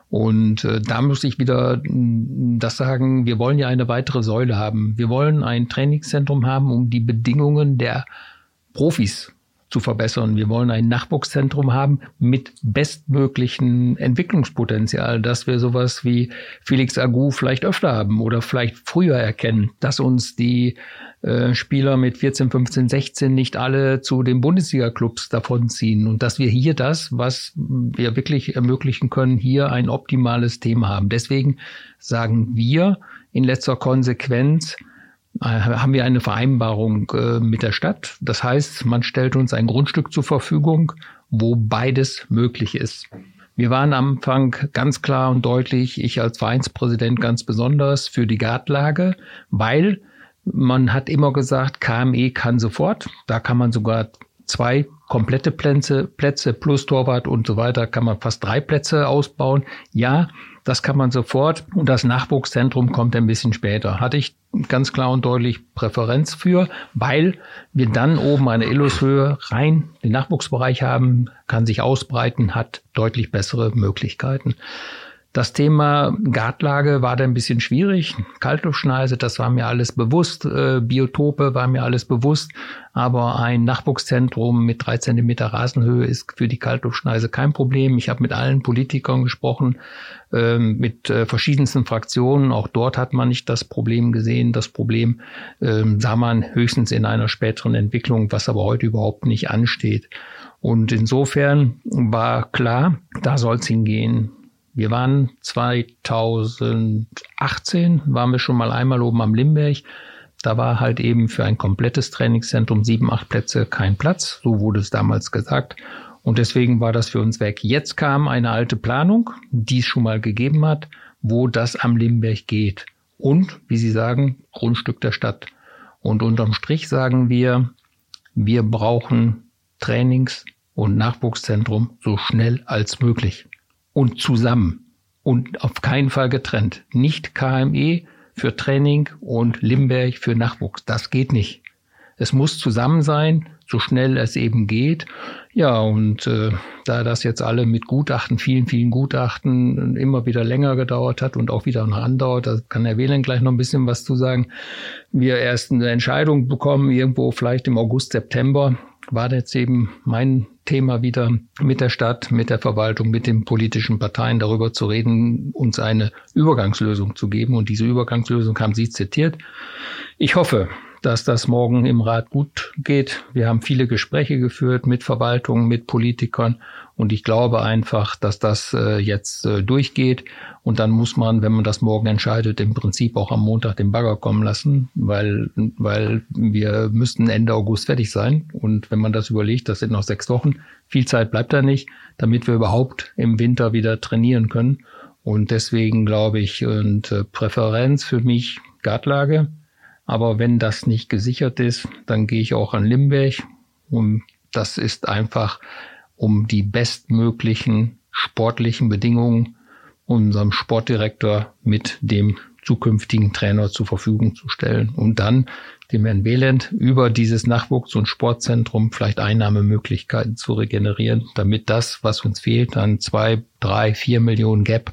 S4: Und äh, da muss ich wieder mm, das sagen, wir wollen ja eine weitere Säule haben. Wir wollen ein Trainingszentrum haben, um die Bedingungen der Profis zu verbessern. Wir wollen ein Nachwuchszentrum haben mit bestmöglichen Entwicklungspotenzial, dass wir sowas wie Felix Agu vielleicht öfter haben oder vielleicht früher erkennen, dass uns die äh, Spieler mit 14, 15, 16 nicht alle zu den Bundesliga-Clubs davonziehen und dass wir hier das, was wir wirklich ermöglichen können, hier ein optimales Thema haben. Deswegen sagen wir in letzter Konsequenz, haben wir eine Vereinbarung äh, mit der Stadt. Das heißt, man stellt uns ein Grundstück zur Verfügung, wo beides möglich ist. Wir waren am Anfang ganz klar und deutlich, ich als Vereinspräsident ganz besonders für die Gartlage, weil man hat immer gesagt, KME kann sofort. Da kann man sogar zwei komplette Plätze, Plätze plus Torwart und so weiter, kann man fast drei Plätze ausbauen. Ja, das kann man sofort. Und das Nachwuchszentrum kommt ein bisschen später. Hatte ich ganz klar und deutlich Präferenz für, weil wir dann oben eine Illushöhe rein den Nachwuchsbereich haben, kann sich ausbreiten, hat deutlich bessere Möglichkeiten. Das Thema Gartlage war da ein bisschen schwierig. Kaltluftschneise, das war mir alles bewusst. Äh, Biotope war mir alles bewusst. Aber ein Nachwuchszentrum mit drei Zentimeter Rasenhöhe ist für die Kaltluftschneise kein Problem. Ich habe mit allen Politikern gesprochen, äh, mit äh, verschiedensten Fraktionen. Auch dort hat man nicht das Problem gesehen. Das Problem äh, sah man höchstens in einer späteren Entwicklung, was aber heute überhaupt nicht ansteht. Und insofern war klar, da soll es hingehen. Wir waren 2018, waren wir schon mal einmal oben am Limberg. Da war halt eben für ein komplettes Trainingszentrum sieben, acht Plätze kein Platz. So wurde es damals gesagt. Und deswegen war das für uns weg. Jetzt kam eine alte Planung, die es schon mal gegeben hat, wo das am Limberg geht. Und, wie Sie sagen, Grundstück der Stadt. Und unterm Strich sagen wir, wir brauchen Trainings- und Nachwuchszentrum so schnell als möglich und zusammen und auf keinen Fall getrennt. Nicht KME für Training und Limberg für Nachwuchs. Das geht nicht. Es muss zusammen sein, so schnell es eben geht. Ja, und äh, da das jetzt alle mit Gutachten, vielen, vielen Gutachten immer wieder länger gedauert hat und auch wieder noch andauert, da kann Herr Wehlen gleich noch ein bisschen was zu sagen, wir erst eine Entscheidung bekommen, irgendwo vielleicht im August, September, war jetzt eben mein Thema wieder mit der Stadt, mit der Verwaltung, mit den politischen Parteien darüber zu reden, uns eine Übergangslösung zu geben. Und diese Übergangslösung haben Sie zitiert. Ich hoffe, dass das morgen im Rat gut geht. Wir haben viele Gespräche geführt mit Verwaltungen, mit Politikern und ich glaube einfach, dass das äh, jetzt äh, durchgeht. Und dann muss man, wenn man das morgen entscheidet, im Prinzip auch am Montag den Bagger kommen lassen, weil, weil wir müssten Ende August fertig sein. Und wenn man das überlegt, das sind noch sechs Wochen, viel Zeit bleibt da nicht, damit wir überhaupt im Winter wieder trainieren können. Und deswegen glaube ich, und äh, Präferenz für mich Gartlage. Aber wenn das nicht gesichert ist, dann gehe ich auch an Limberg. Und das ist einfach um die bestmöglichen sportlichen Bedingungen unserem Sportdirektor mit dem zukünftigen Trainer zur Verfügung zu stellen und dann dem Herrn Behland über dieses Nachwuchs- und Sportzentrum vielleicht Einnahmemöglichkeiten zu regenerieren, damit das, was uns fehlt, an zwei, drei, vier Millionen Gap,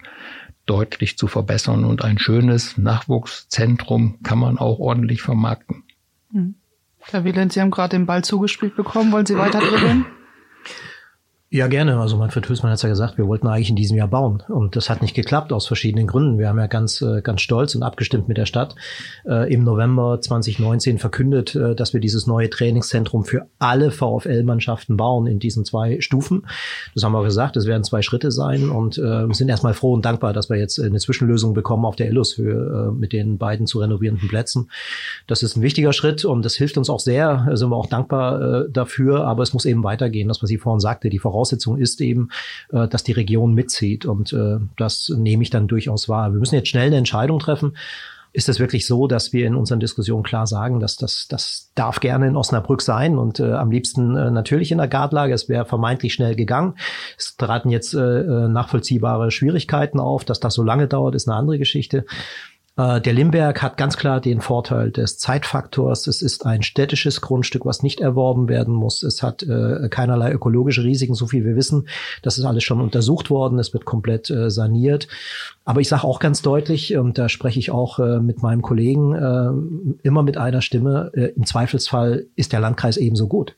S4: deutlich zu verbessern und ein schönes Nachwuchszentrum kann man auch ordentlich vermarkten.
S5: Mhm. Herr Wieland, Sie haben gerade den Ball zugespielt bekommen. Wollen Sie weiter dribbeln?
S6: Ja, gerne. Also Manfred Hülsmann hat ja gesagt, wir wollten eigentlich in diesem Jahr bauen. Und das hat nicht geklappt aus verschiedenen Gründen. Wir haben ja ganz, äh, ganz stolz und abgestimmt mit der Stadt äh, im November 2019 verkündet, äh, dass wir dieses neue Trainingszentrum für alle VfL-Mannschaften bauen in diesen zwei Stufen. Das haben wir gesagt, es werden zwei Schritte sein und äh, sind erstmal froh und dankbar, dass wir jetzt eine Zwischenlösung bekommen auf der Illushöhe äh, mit den beiden zu renovierenden Plätzen. Das ist ein wichtiger Schritt und das hilft uns auch sehr. Sind wir auch dankbar äh, dafür, aber es muss eben weitergehen, das, was ich vorhin sagte, die Voraussetzungen Voraussetzung ist eben, äh, dass die Region mitzieht. Und äh, das nehme ich dann durchaus wahr. Wir müssen jetzt schnell eine Entscheidung treffen. Ist es wirklich so, dass wir in unseren Diskussionen klar sagen, dass das, das darf gerne in Osnabrück sein und äh, am liebsten äh, natürlich in der Gardlage. Es wäre vermeintlich schnell gegangen. Es traten jetzt äh, äh, nachvollziehbare Schwierigkeiten auf. Dass das so lange dauert, ist eine andere Geschichte. Äh, der Limberg hat ganz klar den Vorteil des Zeitfaktors. Es ist ein städtisches Grundstück, was nicht erworben werden muss. Es hat äh, keinerlei ökologische Risiken, so viel wir wissen. Das ist alles schon untersucht worden. Es wird komplett äh, saniert. Aber ich sage auch ganz deutlich, und da spreche ich auch äh, mit meinem Kollegen äh, immer mit einer Stimme, äh, im Zweifelsfall ist der Landkreis ebenso gut.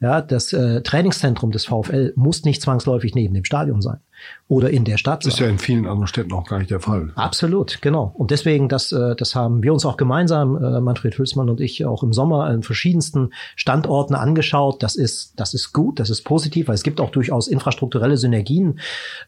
S6: Ja, das äh, Trainingszentrum des VfL muss nicht zwangsläufig neben dem Stadion sein oder in der Stadt.
S3: Das ist ja in vielen anderen Städten auch gar nicht der Fall.
S6: Absolut, genau. Und deswegen, das, äh, das haben wir uns auch gemeinsam, äh, Manfred Hülsmann und ich, auch im Sommer an verschiedensten Standorten angeschaut. Das ist, das ist gut, das ist positiv, weil es gibt auch durchaus infrastrukturelle Synergien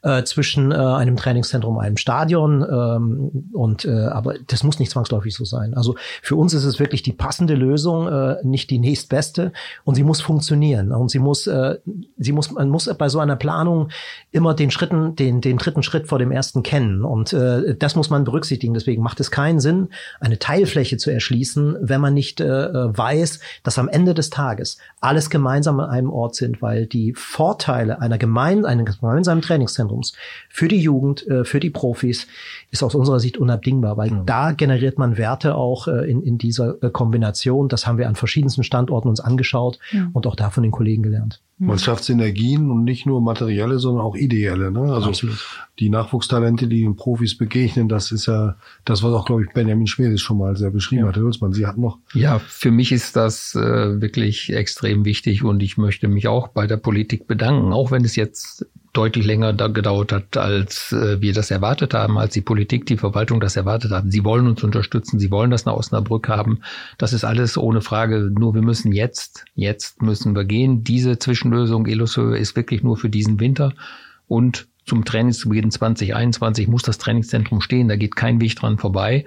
S6: äh, zwischen äh, einem Trainingszentrum einem Stadion. Ähm, und äh, aber das muss nicht zwangsläufig so sein. Also für uns ist es wirklich die passende Lösung, äh, nicht die nächstbeste. Und sie muss funktionieren. Und sie muss, äh, sie muss, man muss bei so einer Planung immer den Schritten, den, den dritten Schritt vor dem ersten kennen. Und äh, das muss man berücksichtigen. Deswegen macht es keinen Sinn, eine Teilfläche zu erschließen, wenn man nicht äh, weiß, dass am Ende des Tages alles gemeinsam an einem Ort sind, weil die Vorteile einer gemein, eines gemeinsamen Trainingszentrums für die Jugend, äh, für die Profis ist aus unserer Sicht unabdingbar, weil mhm. da generiert man Werte auch äh, in, in dieser äh, Kombination. Das haben wir an verschiedensten Standorten uns angeschaut mhm. und auch da von den Kollegen gelernt.
S3: Man schafft Synergien und nicht nur materielle, sondern auch ideelle. Ne? Also Absolut. die Nachwuchstalente, die den Profis begegnen, das ist ja das, was auch, glaube ich, Benjamin Schwedes schon mal sehr beschrieben ja. hat. Herr Hülsmann, Sie hatten noch.
S4: Ja, für mich ist das äh, wirklich extrem wichtig und ich möchte mich auch bei der Politik bedanken, auch wenn es jetzt deutlich länger da gedauert hat, als äh, wir das erwartet haben, als die Politik, die Verwaltung das erwartet haben. Sie wollen uns unterstützen, sie wollen das nach Osnabrück haben. Das ist alles ohne Frage. Nur wir müssen jetzt, jetzt müssen wir gehen. Diese Zwischenlösung Eloshöhe ist wirklich nur für diesen Winter und zum Trainingsbeginn 2021 muss das Trainingszentrum stehen. Da geht kein Weg dran vorbei.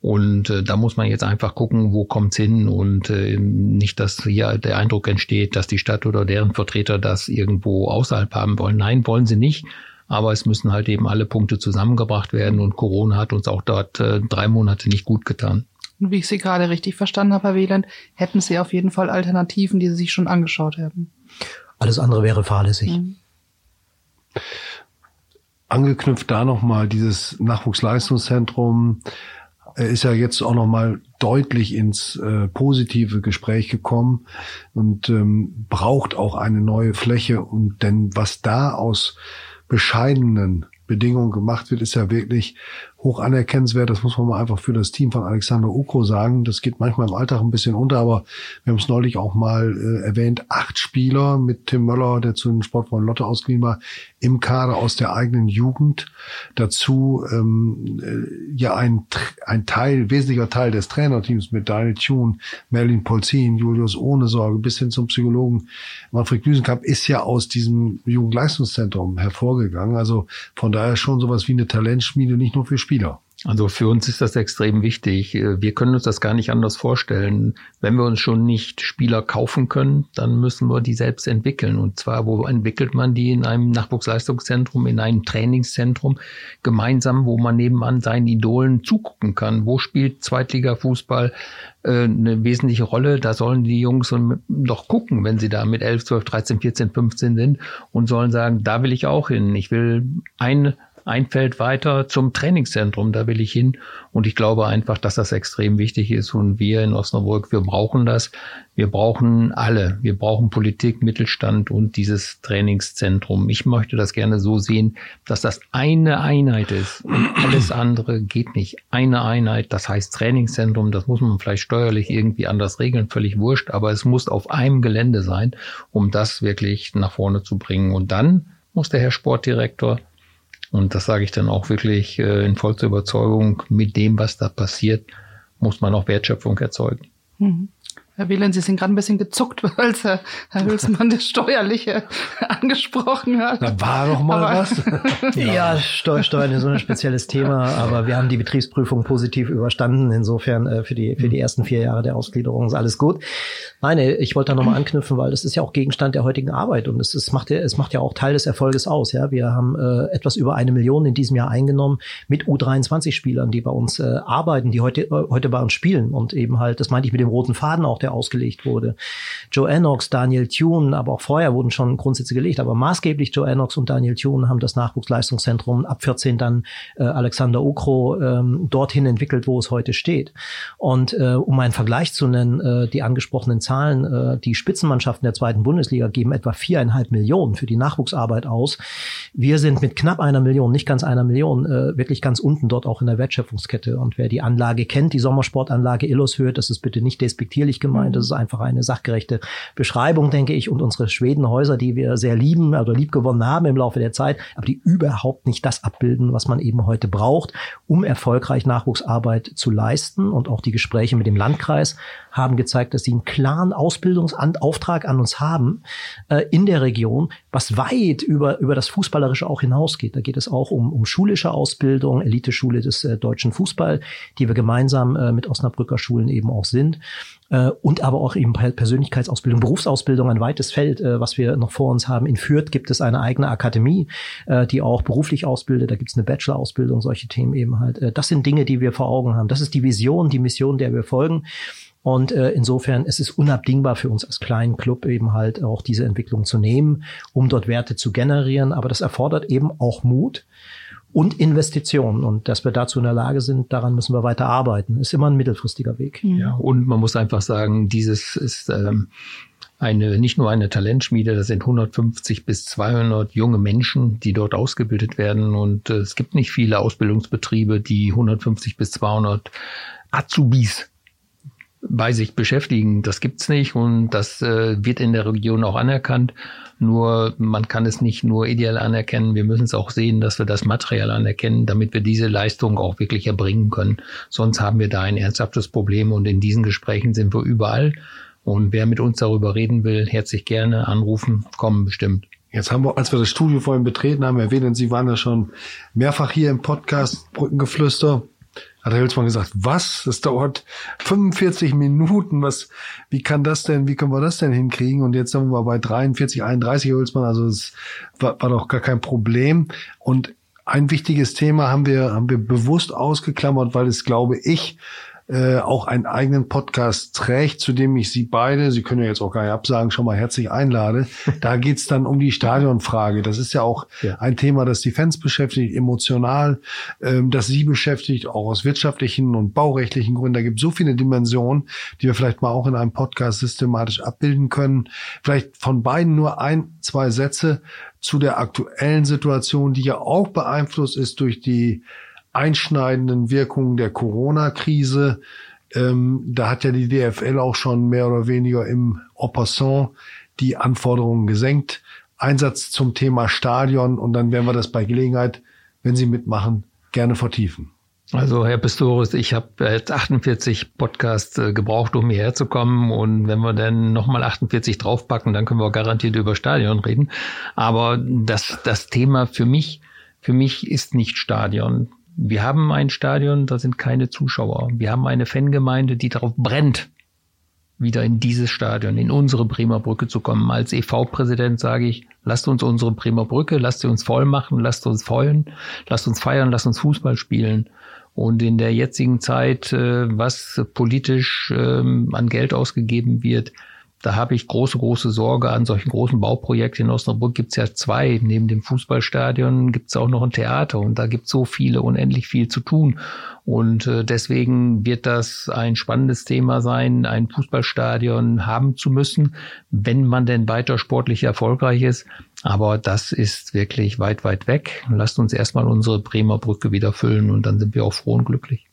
S4: Und äh, da muss man jetzt einfach gucken, wo kommt's hin und äh, nicht, dass hier der Eindruck entsteht, dass die Stadt oder deren Vertreter das irgendwo außerhalb haben wollen. Nein, wollen sie nicht. Aber es müssen halt eben alle Punkte zusammengebracht werden und Corona hat uns auch dort äh, drei Monate nicht gut getan.
S5: Und wie ich Sie gerade richtig verstanden habe, Herr Wieland, hätten Sie auf jeden Fall Alternativen, die Sie sich schon angeschaut haben.
S6: Alles andere wäre fahrlässig. Mhm.
S3: Angeknüpft da nochmal dieses Nachwuchsleistungszentrum ist ja jetzt auch noch mal deutlich ins äh, positive Gespräch gekommen und ähm, braucht auch eine neue Fläche. Und denn was da aus bescheidenen Bedingungen gemacht wird, ist ja wirklich hoch anerkennenswert. Das muss man mal einfach für das Team von Alexander Ukro sagen. Das geht manchmal im Alltag ein bisschen unter, aber wir haben es neulich auch mal äh, erwähnt. Acht Spieler mit Tim Möller, der zu den Sportfreund Lotte ausgeliehen war, im Kader aus der eigenen Jugend. Dazu ähm, äh, ja ein, ein Teil, wesentlicher Teil des Trainerteams mit Daniel Thune, Merlin Polzin, Julius Ohne Sorge bis hin zum Psychologen Manfred Glüsenkamp ist ja aus diesem Jugendleistungszentrum hervorgegangen. Also von daher schon sowas wie eine Talentschmiede, nicht nur für Spieler.
S4: Also für uns ist das extrem wichtig. Wir können uns das gar nicht anders vorstellen. Wenn wir uns schon nicht Spieler kaufen können, dann müssen wir die selbst entwickeln. Und zwar, wo entwickelt man die? In einem Nachwuchsleistungszentrum, in einem Trainingszentrum, gemeinsam, wo man nebenan seinen Idolen zugucken kann. Wo spielt Zweitliga-Fußball äh, eine wesentliche Rolle? Da sollen die Jungs doch gucken, wenn sie da mit 11, 12, 13, 14, 15 sind und sollen sagen, da will ich auch hin. Ich will ein ein Feld weiter zum Trainingszentrum, da will ich hin. Und ich glaube einfach, dass das extrem wichtig ist. Und wir in Osnabrück, wir brauchen das. Wir brauchen alle. Wir brauchen Politik, Mittelstand und dieses Trainingszentrum. Ich möchte das gerne so sehen, dass das eine Einheit ist. Und alles andere geht nicht. Eine Einheit, das heißt Trainingszentrum, das muss man vielleicht steuerlich irgendwie anders regeln, völlig wurscht, aber es muss auf einem Gelände sein, um das wirklich nach vorne zu bringen. Und dann muss der Herr Sportdirektor und das sage ich dann auch wirklich äh, in vollster Überzeugung, mit dem, was da passiert, muss man auch Wertschöpfung erzeugen.
S5: Mhm. Herr Wieland, Sie sind gerade ein bisschen gezuckt, als Herr, Herr Hülsmann das Steuerliche angesprochen hat.
S3: Da war doch mal
S6: aber,
S3: was.
S6: ja, Steuersteuern ist so ein spezielles Thema, aber wir haben die Betriebsprüfung positiv überstanden. Insofern äh, für die für die ersten vier Jahre der Ausgliederung ist alles gut. Nein, ich wollte da nochmal anknüpfen, weil das ist ja auch Gegenstand der heutigen Arbeit und es, es macht ja es macht ja auch Teil des Erfolges aus. Ja, wir haben äh, etwas über eine Million in diesem Jahr eingenommen mit U23-Spielern, die bei uns äh, arbeiten, die heute äh, heute bei uns spielen und eben halt, das meinte ich mit dem roten Faden auch der der ausgelegt wurde. Joe Ennox, Daniel Thune, aber auch vorher wurden schon Grundsätze gelegt, aber maßgeblich Joe Ennox und Daniel Thune haben das Nachwuchsleistungszentrum ab 14 dann äh, Alexander Ukro ähm, dorthin entwickelt, wo es heute steht. Und äh, um einen Vergleich zu nennen, äh, die angesprochenen Zahlen, äh, die Spitzenmannschaften der zweiten Bundesliga geben etwa viereinhalb Millionen für die Nachwuchsarbeit aus. Wir sind mit knapp einer Million, nicht ganz einer Million, äh, wirklich ganz unten dort auch in der Wertschöpfungskette. Und wer die Anlage kennt, die Sommersportanlage Illos hört, das ist bitte nicht despektierlich gemeint, gemeint. Das ist einfach eine sachgerechte Beschreibung, denke ich. Und unsere Schwedenhäuser, die wir sehr lieben oder liebgewonnen haben im Laufe der Zeit, aber die überhaupt nicht das abbilden, was man eben heute braucht, um erfolgreich Nachwuchsarbeit zu leisten. Und auch die Gespräche mit dem Landkreis haben gezeigt, dass sie einen klaren Ausbildungsauftrag an uns haben äh, in der Region, was weit über, über das Fußballerische auch hinausgeht. Da geht es auch um, um schulische Ausbildung, Eliteschule des äh, deutschen Fußball, die wir gemeinsam äh, mit Osnabrücker Schulen eben auch sind äh, und aber auch eben Persönlichkeitsausbildung, Berufsausbildung, ein weites Feld, äh, was wir noch vor uns haben. In Fürth gibt es eine eigene Akademie, äh, die auch beruflich ausbildet. Da gibt es eine Bachelor-Ausbildung, solche Themen eben halt. Das sind Dinge, die wir vor Augen haben. Das ist die Vision, die Mission, der wir folgen. Und äh, insofern es ist unabdingbar für uns als kleinen Club eben halt auch diese Entwicklung zu nehmen, um dort Werte zu generieren. Aber das erfordert eben auch Mut und Investitionen. Und dass wir dazu in der Lage sind, daran müssen wir weiter arbeiten. Ist immer ein mittelfristiger Weg.
S4: Ja, und man muss einfach sagen, dieses ist ähm, eine, nicht nur eine Talentschmiede, das sind 150 bis 200 junge Menschen, die dort ausgebildet werden. Und äh, es gibt nicht viele Ausbildungsbetriebe, die 150 bis 200 Azubis bei sich beschäftigen. Das gibt's nicht und das äh, wird in der Region auch anerkannt. Nur man kann es nicht nur ideal anerkennen, wir müssen es auch sehen, dass wir das Material anerkennen, damit wir diese Leistung auch wirklich erbringen können. Sonst haben wir da ein ernsthaftes Problem und in diesen Gesprächen sind wir überall. Und wer mit uns darüber reden will, herzlich gerne anrufen, kommen bestimmt.
S3: Jetzt haben wir, als wir das Studio vorhin betreten haben, erwähnt, Sie waren ja schon mehrfach hier im Podcast Brückengeflüster hat Herr Hülsmann gesagt, was? Das dauert 45 Minuten. Was, wie kann das denn, wie können wir das denn hinkriegen? Und jetzt sind wir bei 43, 31 Hülsmann. Also es war, war doch gar kein Problem. Und ein wichtiges Thema haben wir, haben wir bewusst ausgeklammert, weil es, glaube ich, äh, auch einen eigenen Podcast trägt, zu dem ich Sie beide, Sie können ja jetzt auch gar nicht absagen, schon mal herzlich einlade. Da geht's dann um die Stadionfrage. Das ist ja auch ja. ein Thema, das die Fans beschäftigt, emotional, ähm, das Sie beschäftigt, auch aus wirtschaftlichen und baurechtlichen Gründen. Da gibt so viele Dimensionen, die wir vielleicht mal auch in einem Podcast systematisch abbilden können. Vielleicht von beiden nur ein, zwei Sätze zu der aktuellen Situation, die ja auch beeinflusst ist durch die einschneidenden Wirkungen der Corona-Krise. Ähm, da hat ja die DFL auch schon mehr oder weniger im Oppassant die Anforderungen gesenkt. Einsatz zum Thema Stadion und dann werden wir das bei Gelegenheit, wenn Sie mitmachen, gerne vertiefen.
S4: Also Herr Pistorius, ich habe jetzt 48 Podcasts äh, gebraucht, um hierher zu kommen und wenn wir dann nochmal 48 draufpacken, dann können wir garantiert über Stadion reden. Aber das, das Thema für mich, für mich ist nicht Stadion. Wir haben ein Stadion, da sind keine Zuschauer. Wir haben eine Fangemeinde, die darauf brennt, wieder in dieses Stadion, in unsere Bremer Brücke zu kommen. Als EV-Präsident sage ich, lasst uns unsere Bremer Brücke, lasst sie uns voll machen, lasst uns feuern, lasst uns feiern, lasst uns Fußball spielen. Und in der jetzigen Zeit, äh, was politisch ähm, an Geld ausgegeben wird, da habe ich große, große Sorge an solchen großen Bauprojekten. In Osnabrück gibt es ja zwei. Neben dem Fußballstadion gibt es auch noch ein Theater und da gibt es so viele, unendlich viel zu tun. Und äh, deswegen wird das ein spannendes Thema sein, ein Fußballstadion haben zu müssen, wenn man denn weiter sportlich erfolgreich ist. Aber das ist wirklich weit, weit weg. Lasst uns erstmal unsere Bremer Brücke wieder füllen und dann sind wir auch froh und glücklich.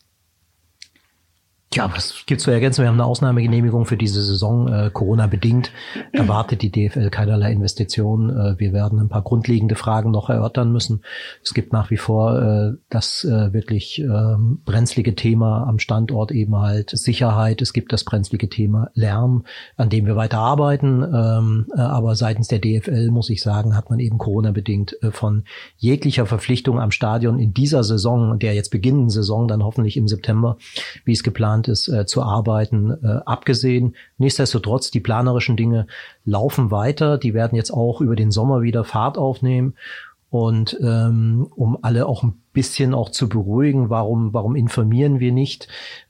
S6: Ja, was gibt zu ergänzen? Wir haben eine Ausnahmegenehmigung für diese Saison. Äh, Corona-bedingt erwartet die DFL keinerlei Investitionen. Äh, wir werden ein paar grundlegende Fragen noch erörtern müssen. Es gibt nach wie vor äh, das äh, wirklich ähm, brenzlige Thema am Standort eben halt Sicherheit. Es gibt das brenzlige Thema Lärm, an dem wir weiter arbeiten. Ähm, äh, aber seitens der DFL, muss ich sagen, hat man eben Corona-bedingt äh, von jeglicher Verpflichtung am Stadion in dieser Saison, der jetzt beginnenden Saison, dann hoffentlich im September, wie es geplant ist, äh, zu arbeiten, äh, abgesehen. Nichtsdestotrotz, die planerischen Dinge laufen weiter. Die werden jetzt auch über den Sommer wieder Fahrt aufnehmen. Und ähm, um alle auch ein bisschen auch zu beruhigen, warum, warum informieren wir nicht?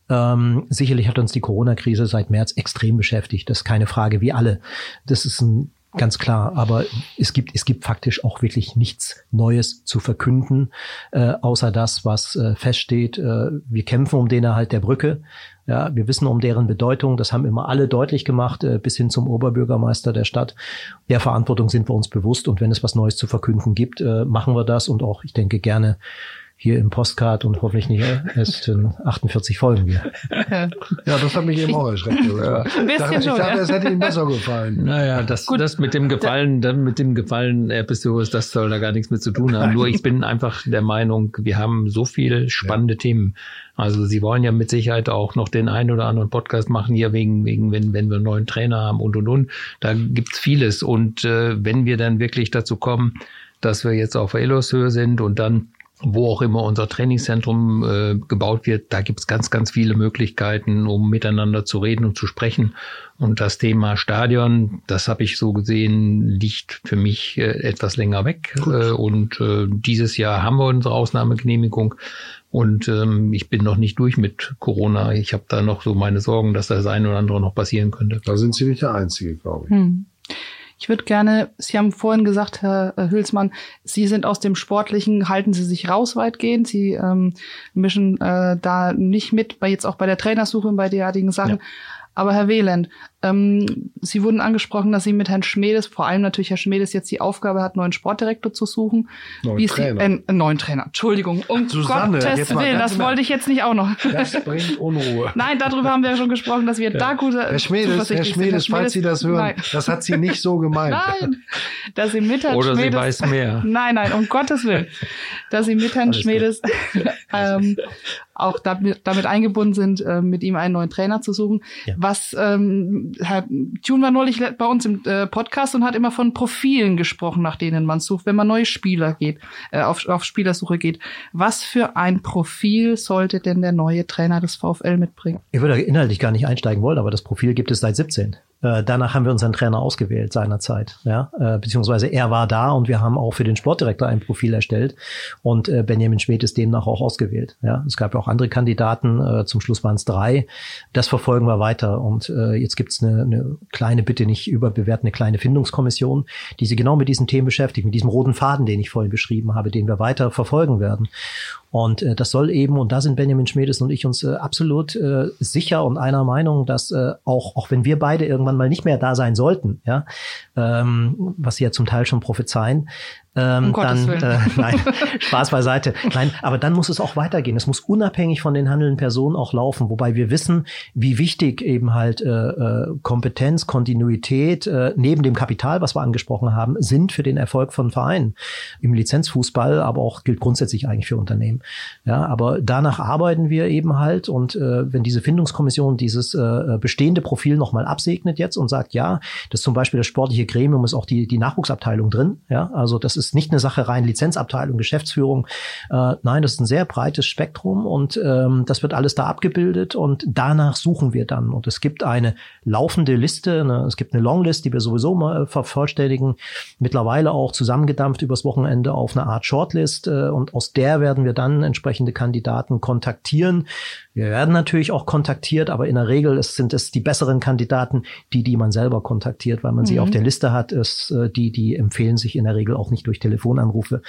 S6: Ähm, sicherlich hat uns die Corona-Krise seit März extrem beschäftigt. Das ist keine Frage, wie alle. Das ist ein ganz klar. Aber es gibt, es gibt faktisch auch wirklich nichts Neues zu verkünden, äh, außer das, was äh, feststeht. Äh, wir kämpfen um den Erhalt der Brücke. Ja, wir wissen um deren Bedeutung. Das haben immer alle deutlich gemacht, äh, bis hin zum Oberbürgermeister der Stadt. Der Verantwortung sind wir uns bewusst. Und wenn es was Neues zu verkünden gibt, äh, machen wir das und auch, ich denke, gerne hier im Postcard und hoffentlich nicht erst in 48 Folgen wieder.
S3: Ja, das hat mich eben auch erschreckt. Ja. Ich dachte, ich dachte, es hätte Ihnen besser gefallen.
S4: Naja, das, das mit dem Gefallen, dann mit dem Gefallen Episode, das soll da gar nichts mit zu tun haben. Nur ich bin einfach der Meinung, wir haben so viel spannende ja. Themen. Also Sie wollen ja mit Sicherheit auch noch den einen oder anderen Podcast machen hier wegen, wegen wenn, wenn wir einen neuen Trainer haben und und und. Da gibt's vieles. Und äh, wenn wir dann wirklich dazu kommen, dass wir jetzt auf Elos-Höhe sind und dann wo auch immer unser Trainingszentrum äh, gebaut wird, da gibt's ganz, ganz viele Möglichkeiten, um miteinander zu reden und zu sprechen. Und das Thema Stadion, das habe ich so gesehen, liegt für mich äh, etwas länger weg. Äh, und äh, dieses Jahr haben wir unsere Ausnahmegenehmigung. Und ähm, ich bin noch nicht durch mit Corona. Ich habe da noch so meine Sorgen, dass das eine oder andere noch passieren könnte.
S3: Da sind Sie nicht der Einzige, glaube ich.
S5: Hm. Ich würde gerne, Sie haben vorhin gesagt, Herr Hülsmann, Sie sind aus dem Sportlichen, halten Sie sich raus weitgehend. Sie ähm, mischen äh, da nicht mit, bei jetzt auch bei der Trainersuche und bei derartigen Sachen. Ja. Aber Herr Wieland, ähm, Sie wurden angesprochen, dass Sie mit Herrn Schmedes, vor allem natürlich Herr Schmedes, jetzt die Aufgabe hat, neuen Sportdirektor zu suchen.
S3: Neuen Wie Trainer.
S5: Sie, äh, neuen Trainer. Entschuldigung, um
S3: Susanne,
S5: Gottes Willen, das wollte ich jetzt nicht auch noch.
S3: Das bringt Unruhe.
S5: Nein, darüber haben wir ja schon gesprochen, dass wir ja. da gute
S3: Herr Schmedes, Herr Schmedes, falls Sie das hören, nein. das hat sie nicht so gemeint.
S5: Nein, dass Sie mit Herrn
S4: Oder
S5: Schmedes...
S4: sie weiß mehr.
S5: Nein, nein, um Gottes Willen. Dass Sie mit Herrn Alles Schmedes ähm, auch damit, damit eingebunden sind, äh, mit ihm einen neuen Trainer zu suchen. Ja. Was ähm, Tune war neulich bei uns im äh, Podcast und hat immer von Profilen gesprochen, nach denen man sucht, wenn man neue Spieler geht, äh, auf, auf Spielersuche geht. Was für ein Profil sollte denn der neue Trainer des VfL mitbringen?
S6: Ich würde inhaltlich gar nicht einsteigen wollen, aber das Profil gibt es seit 17. Äh, danach haben wir unseren Trainer ausgewählt seinerzeit, ja, äh, beziehungsweise er war da und wir haben auch für den Sportdirektor ein Profil erstellt und äh, Benjamin Schmidt ist demnach auch ausgewählt. Ja, es gab ja auch andere Kandidaten, äh, zum Schluss waren es drei. Das verfolgen wir weiter und äh, jetzt gibt's eine, eine kleine, bitte nicht überbewerten, eine kleine Findungskommission, die sich genau mit diesen Themen beschäftigt, mit diesem roten Faden, den ich vorhin beschrieben habe, den wir weiter verfolgen werden. Und äh, das soll eben, und da sind Benjamin Schmedes und ich uns äh, absolut äh, sicher und einer Meinung, dass äh, auch, auch wenn wir beide irgendwann mal nicht mehr da sein sollten, ja, ähm, was sie ja zum Teil schon prophezeien, ähm, um dann äh, nein, Spaß beiseite. Nein, aber dann muss es auch weitergehen. Es muss unabhängig von den handelnden Personen auch laufen, wobei wir wissen, wie wichtig eben halt äh, äh, Kompetenz, Kontinuität äh, neben dem Kapital, was wir angesprochen haben, sind für den Erfolg von Vereinen im Lizenzfußball, aber auch gilt grundsätzlich eigentlich für Unternehmen. Ja, aber danach arbeiten wir eben halt und äh, wenn diese Findungskommission dieses äh, bestehende Profil nochmal absegnet jetzt und sagt, ja, das zum Beispiel das sportliche Gremium ist auch die die Nachwuchsabteilung drin, ja, also das ist ist nicht eine Sache rein Lizenzabteilung, Geschäftsführung. Äh, nein, das ist ein sehr breites Spektrum und ähm, das wird alles da abgebildet und danach suchen wir dann. Und es gibt eine laufende Liste, ne, es gibt eine Longlist, die wir sowieso mal vervollständigen, mittlerweile auch zusammengedampft übers Wochenende auf eine Art Shortlist äh, und aus der werden wir dann entsprechende Kandidaten kontaktieren. Wir werden natürlich auch kontaktiert, aber in der Regel ist, sind es die besseren Kandidaten, die, die man selber kontaktiert, weil man mhm. sie auf der Liste hat. Ist, äh, die, die empfehlen sich in der Regel auch nicht durch Telefonanrufe.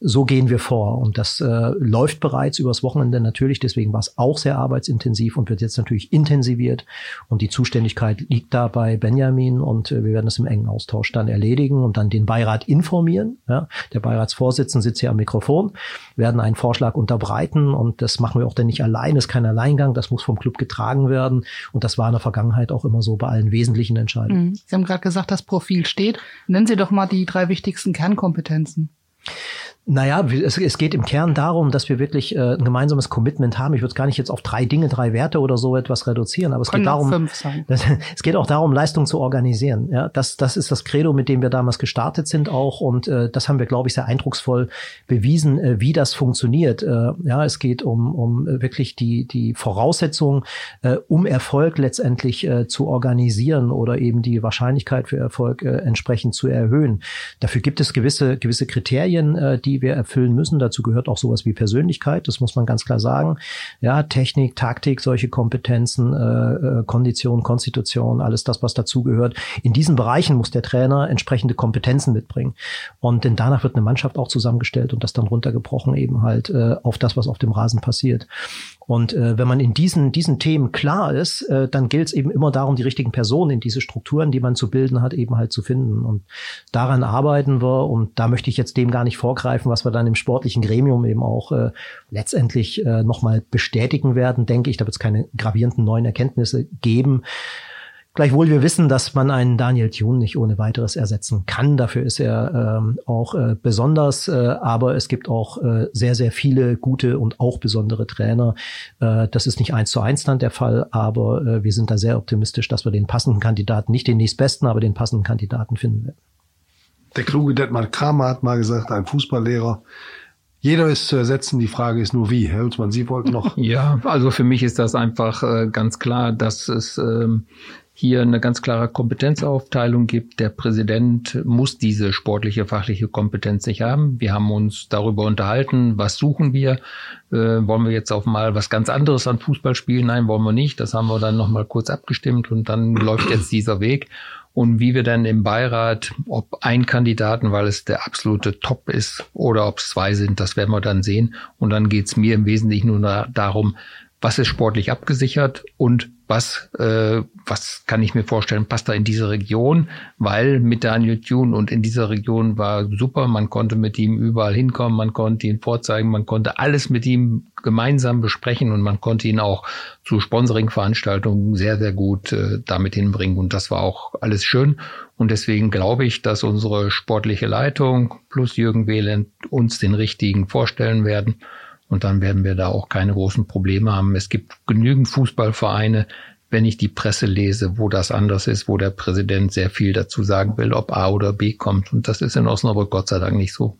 S6: So gehen wir vor. Und das äh, läuft bereits übers Wochenende natürlich. Deswegen war es auch sehr arbeitsintensiv und wird jetzt natürlich intensiviert. Und die Zuständigkeit liegt da bei Benjamin und äh, wir werden es im engen Austausch dann erledigen und dann den Beirat informieren. Ja, der Beiratsvorsitzende sitzt hier am Mikrofon, werden einen Vorschlag unterbreiten und das machen wir auch dann nicht allein. Es kann Alleingang, das muss vom Club getragen werden. Und das war in der Vergangenheit auch immer so bei allen wesentlichen Entscheidungen.
S5: Mhm. Sie haben gerade gesagt, das Profil steht. Nennen Sie doch mal die drei wichtigsten Kernkompetenzen. Kompetenzen?
S6: Naja, es, es geht im Kern darum, dass wir wirklich äh, ein gemeinsames Commitment haben. Ich würde es gar nicht jetzt auf drei Dinge, drei Werte oder so etwas reduzieren, aber es Können geht darum, das, es geht auch darum, Leistung zu organisieren. Ja, das, das ist das Credo, mit dem wir damals gestartet sind auch und äh, das haben wir, glaube ich, sehr eindrucksvoll bewiesen, äh, wie das funktioniert. Äh, ja, es geht um, um wirklich die, die Voraussetzungen, äh, um Erfolg letztendlich äh, zu organisieren oder eben die Wahrscheinlichkeit für Erfolg äh, entsprechend zu erhöhen. Dafür gibt es gewisse, gewisse Kriterien, äh, die wir erfüllen müssen. Dazu gehört auch sowas wie Persönlichkeit, das muss man ganz klar sagen. Ja, Technik, Taktik, solche Kompetenzen, äh, äh Kondition, Konstitution, alles das, was dazugehört. In diesen Bereichen muss der Trainer entsprechende Kompetenzen mitbringen. Und denn danach wird eine Mannschaft auch zusammengestellt und das dann runtergebrochen eben halt äh, auf das, was auf dem Rasen passiert. Und äh, wenn man in diesen, diesen Themen klar ist, äh, dann gilt es eben immer darum, die richtigen Personen in diese Strukturen, die man zu bilden hat, eben halt zu finden. Und daran arbeiten wir. Und da möchte ich jetzt dem gar nicht vorgreifen, was wir dann im sportlichen Gremium eben auch äh, letztendlich äh, nochmal bestätigen werden, denke ich. Da wird es keine gravierenden neuen Erkenntnisse geben. Gleichwohl wir wissen, dass man einen Daniel Thune nicht ohne weiteres ersetzen kann. Dafür ist er ähm, auch äh, besonders. Äh, aber es gibt auch äh, sehr, sehr viele gute und auch besondere Trainer. Äh, das ist nicht eins zu eins dann der Fall, aber äh, wir sind da sehr optimistisch, dass wir den passenden Kandidaten, nicht den nächstbesten, aber den passenden Kandidaten finden werden.
S3: Der kluge Detmar Kramer hat mal gesagt, ein Fußballlehrer, jeder ist zu ersetzen, die Frage ist nur wie. Herr Hülsmann, Sie wollten noch.
S4: Ja, also für mich ist das einfach äh, ganz klar, dass es ähm, hier eine ganz klare Kompetenzaufteilung gibt. Der Präsident muss diese sportliche, fachliche Kompetenz nicht haben. Wir haben uns darüber unterhalten, was suchen wir. Äh, wollen wir jetzt auch mal was ganz anderes an Fußball spielen? Nein, wollen wir nicht. Das haben wir dann nochmal kurz abgestimmt und dann läuft jetzt dieser Weg. Und wie wir dann im Beirat, ob ein Kandidaten, weil es der absolute Top ist, oder ob es zwei sind, das werden wir dann sehen. Und dann geht es mir im Wesentlichen nur darum, was ist sportlich abgesichert und was, äh, was kann ich mir vorstellen, passt da in diese Region, weil mit Daniel Thune und in dieser Region war super, man konnte mit ihm überall hinkommen, man konnte ihn vorzeigen, man konnte alles mit ihm gemeinsam besprechen und man konnte ihn auch zu Sponsoring-Veranstaltungen sehr, sehr gut äh, damit hinbringen. Und das war auch alles schön. Und deswegen glaube ich, dass unsere sportliche Leitung plus Jürgen Wehland uns den richtigen vorstellen werden und dann werden wir da auch keine großen Probleme haben. Es gibt genügend Fußballvereine, wenn ich die Presse lese, wo das anders ist, wo der Präsident sehr viel dazu sagen will, ob A oder B kommt. Und das ist in Osnabrück Gott sei Dank nicht so.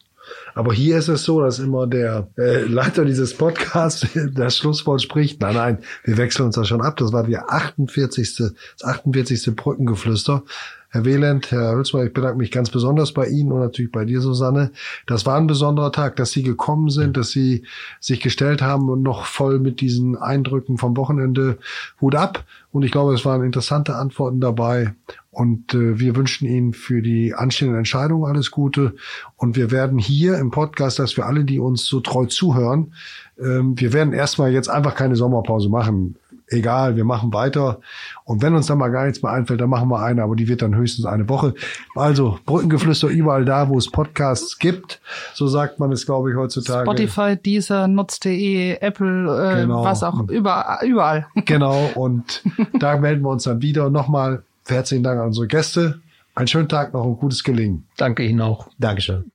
S3: Aber hier ist es so, dass immer der äh, Leiter dieses Podcasts das Schlusswort spricht. Nein, nein, wir wechseln uns da schon ab. Das war die 48. das 48. Brückengeflüster. Herr Wieland, Herr Hülsmann, ich bedanke mich ganz besonders bei Ihnen und natürlich bei dir, Susanne. Das war ein besonderer Tag, dass Sie gekommen sind, dass Sie sich gestellt haben und noch voll mit diesen Eindrücken vom Wochenende Hut ab. Und ich glaube, es waren interessante Antworten dabei. Und äh, wir wünschen Ihnen für die anstehenden Entscheidungen alles Gute. Und wir werden hier im Podcast, dass wir alle, die uns so treu zuhören, ähm, wir werden erstmal jetzt einfach keine Sommerpause machen egal, wir machen weiter. Und wenn uns dann mal gar nichts mehr einfällt, dann machen wir eine, aber die wird dann höchstens eine Woche. Also Brückengeflüster überall da, wo es Podcasts gibt. So sagt man es, glaube ich, heutzutage.
S5: Spotify, Deezer, Nutz.de, Apple, äh, genau. was auch, überall. überall.
S3: Genau, und da melden wir uns dann wieder. Nochmal herzlichen Dank an unsere Gäste. Einen schönen Tag noch und gutes Gelingen.
S4: Danke Ihnen auch.
S6: Dankeschön.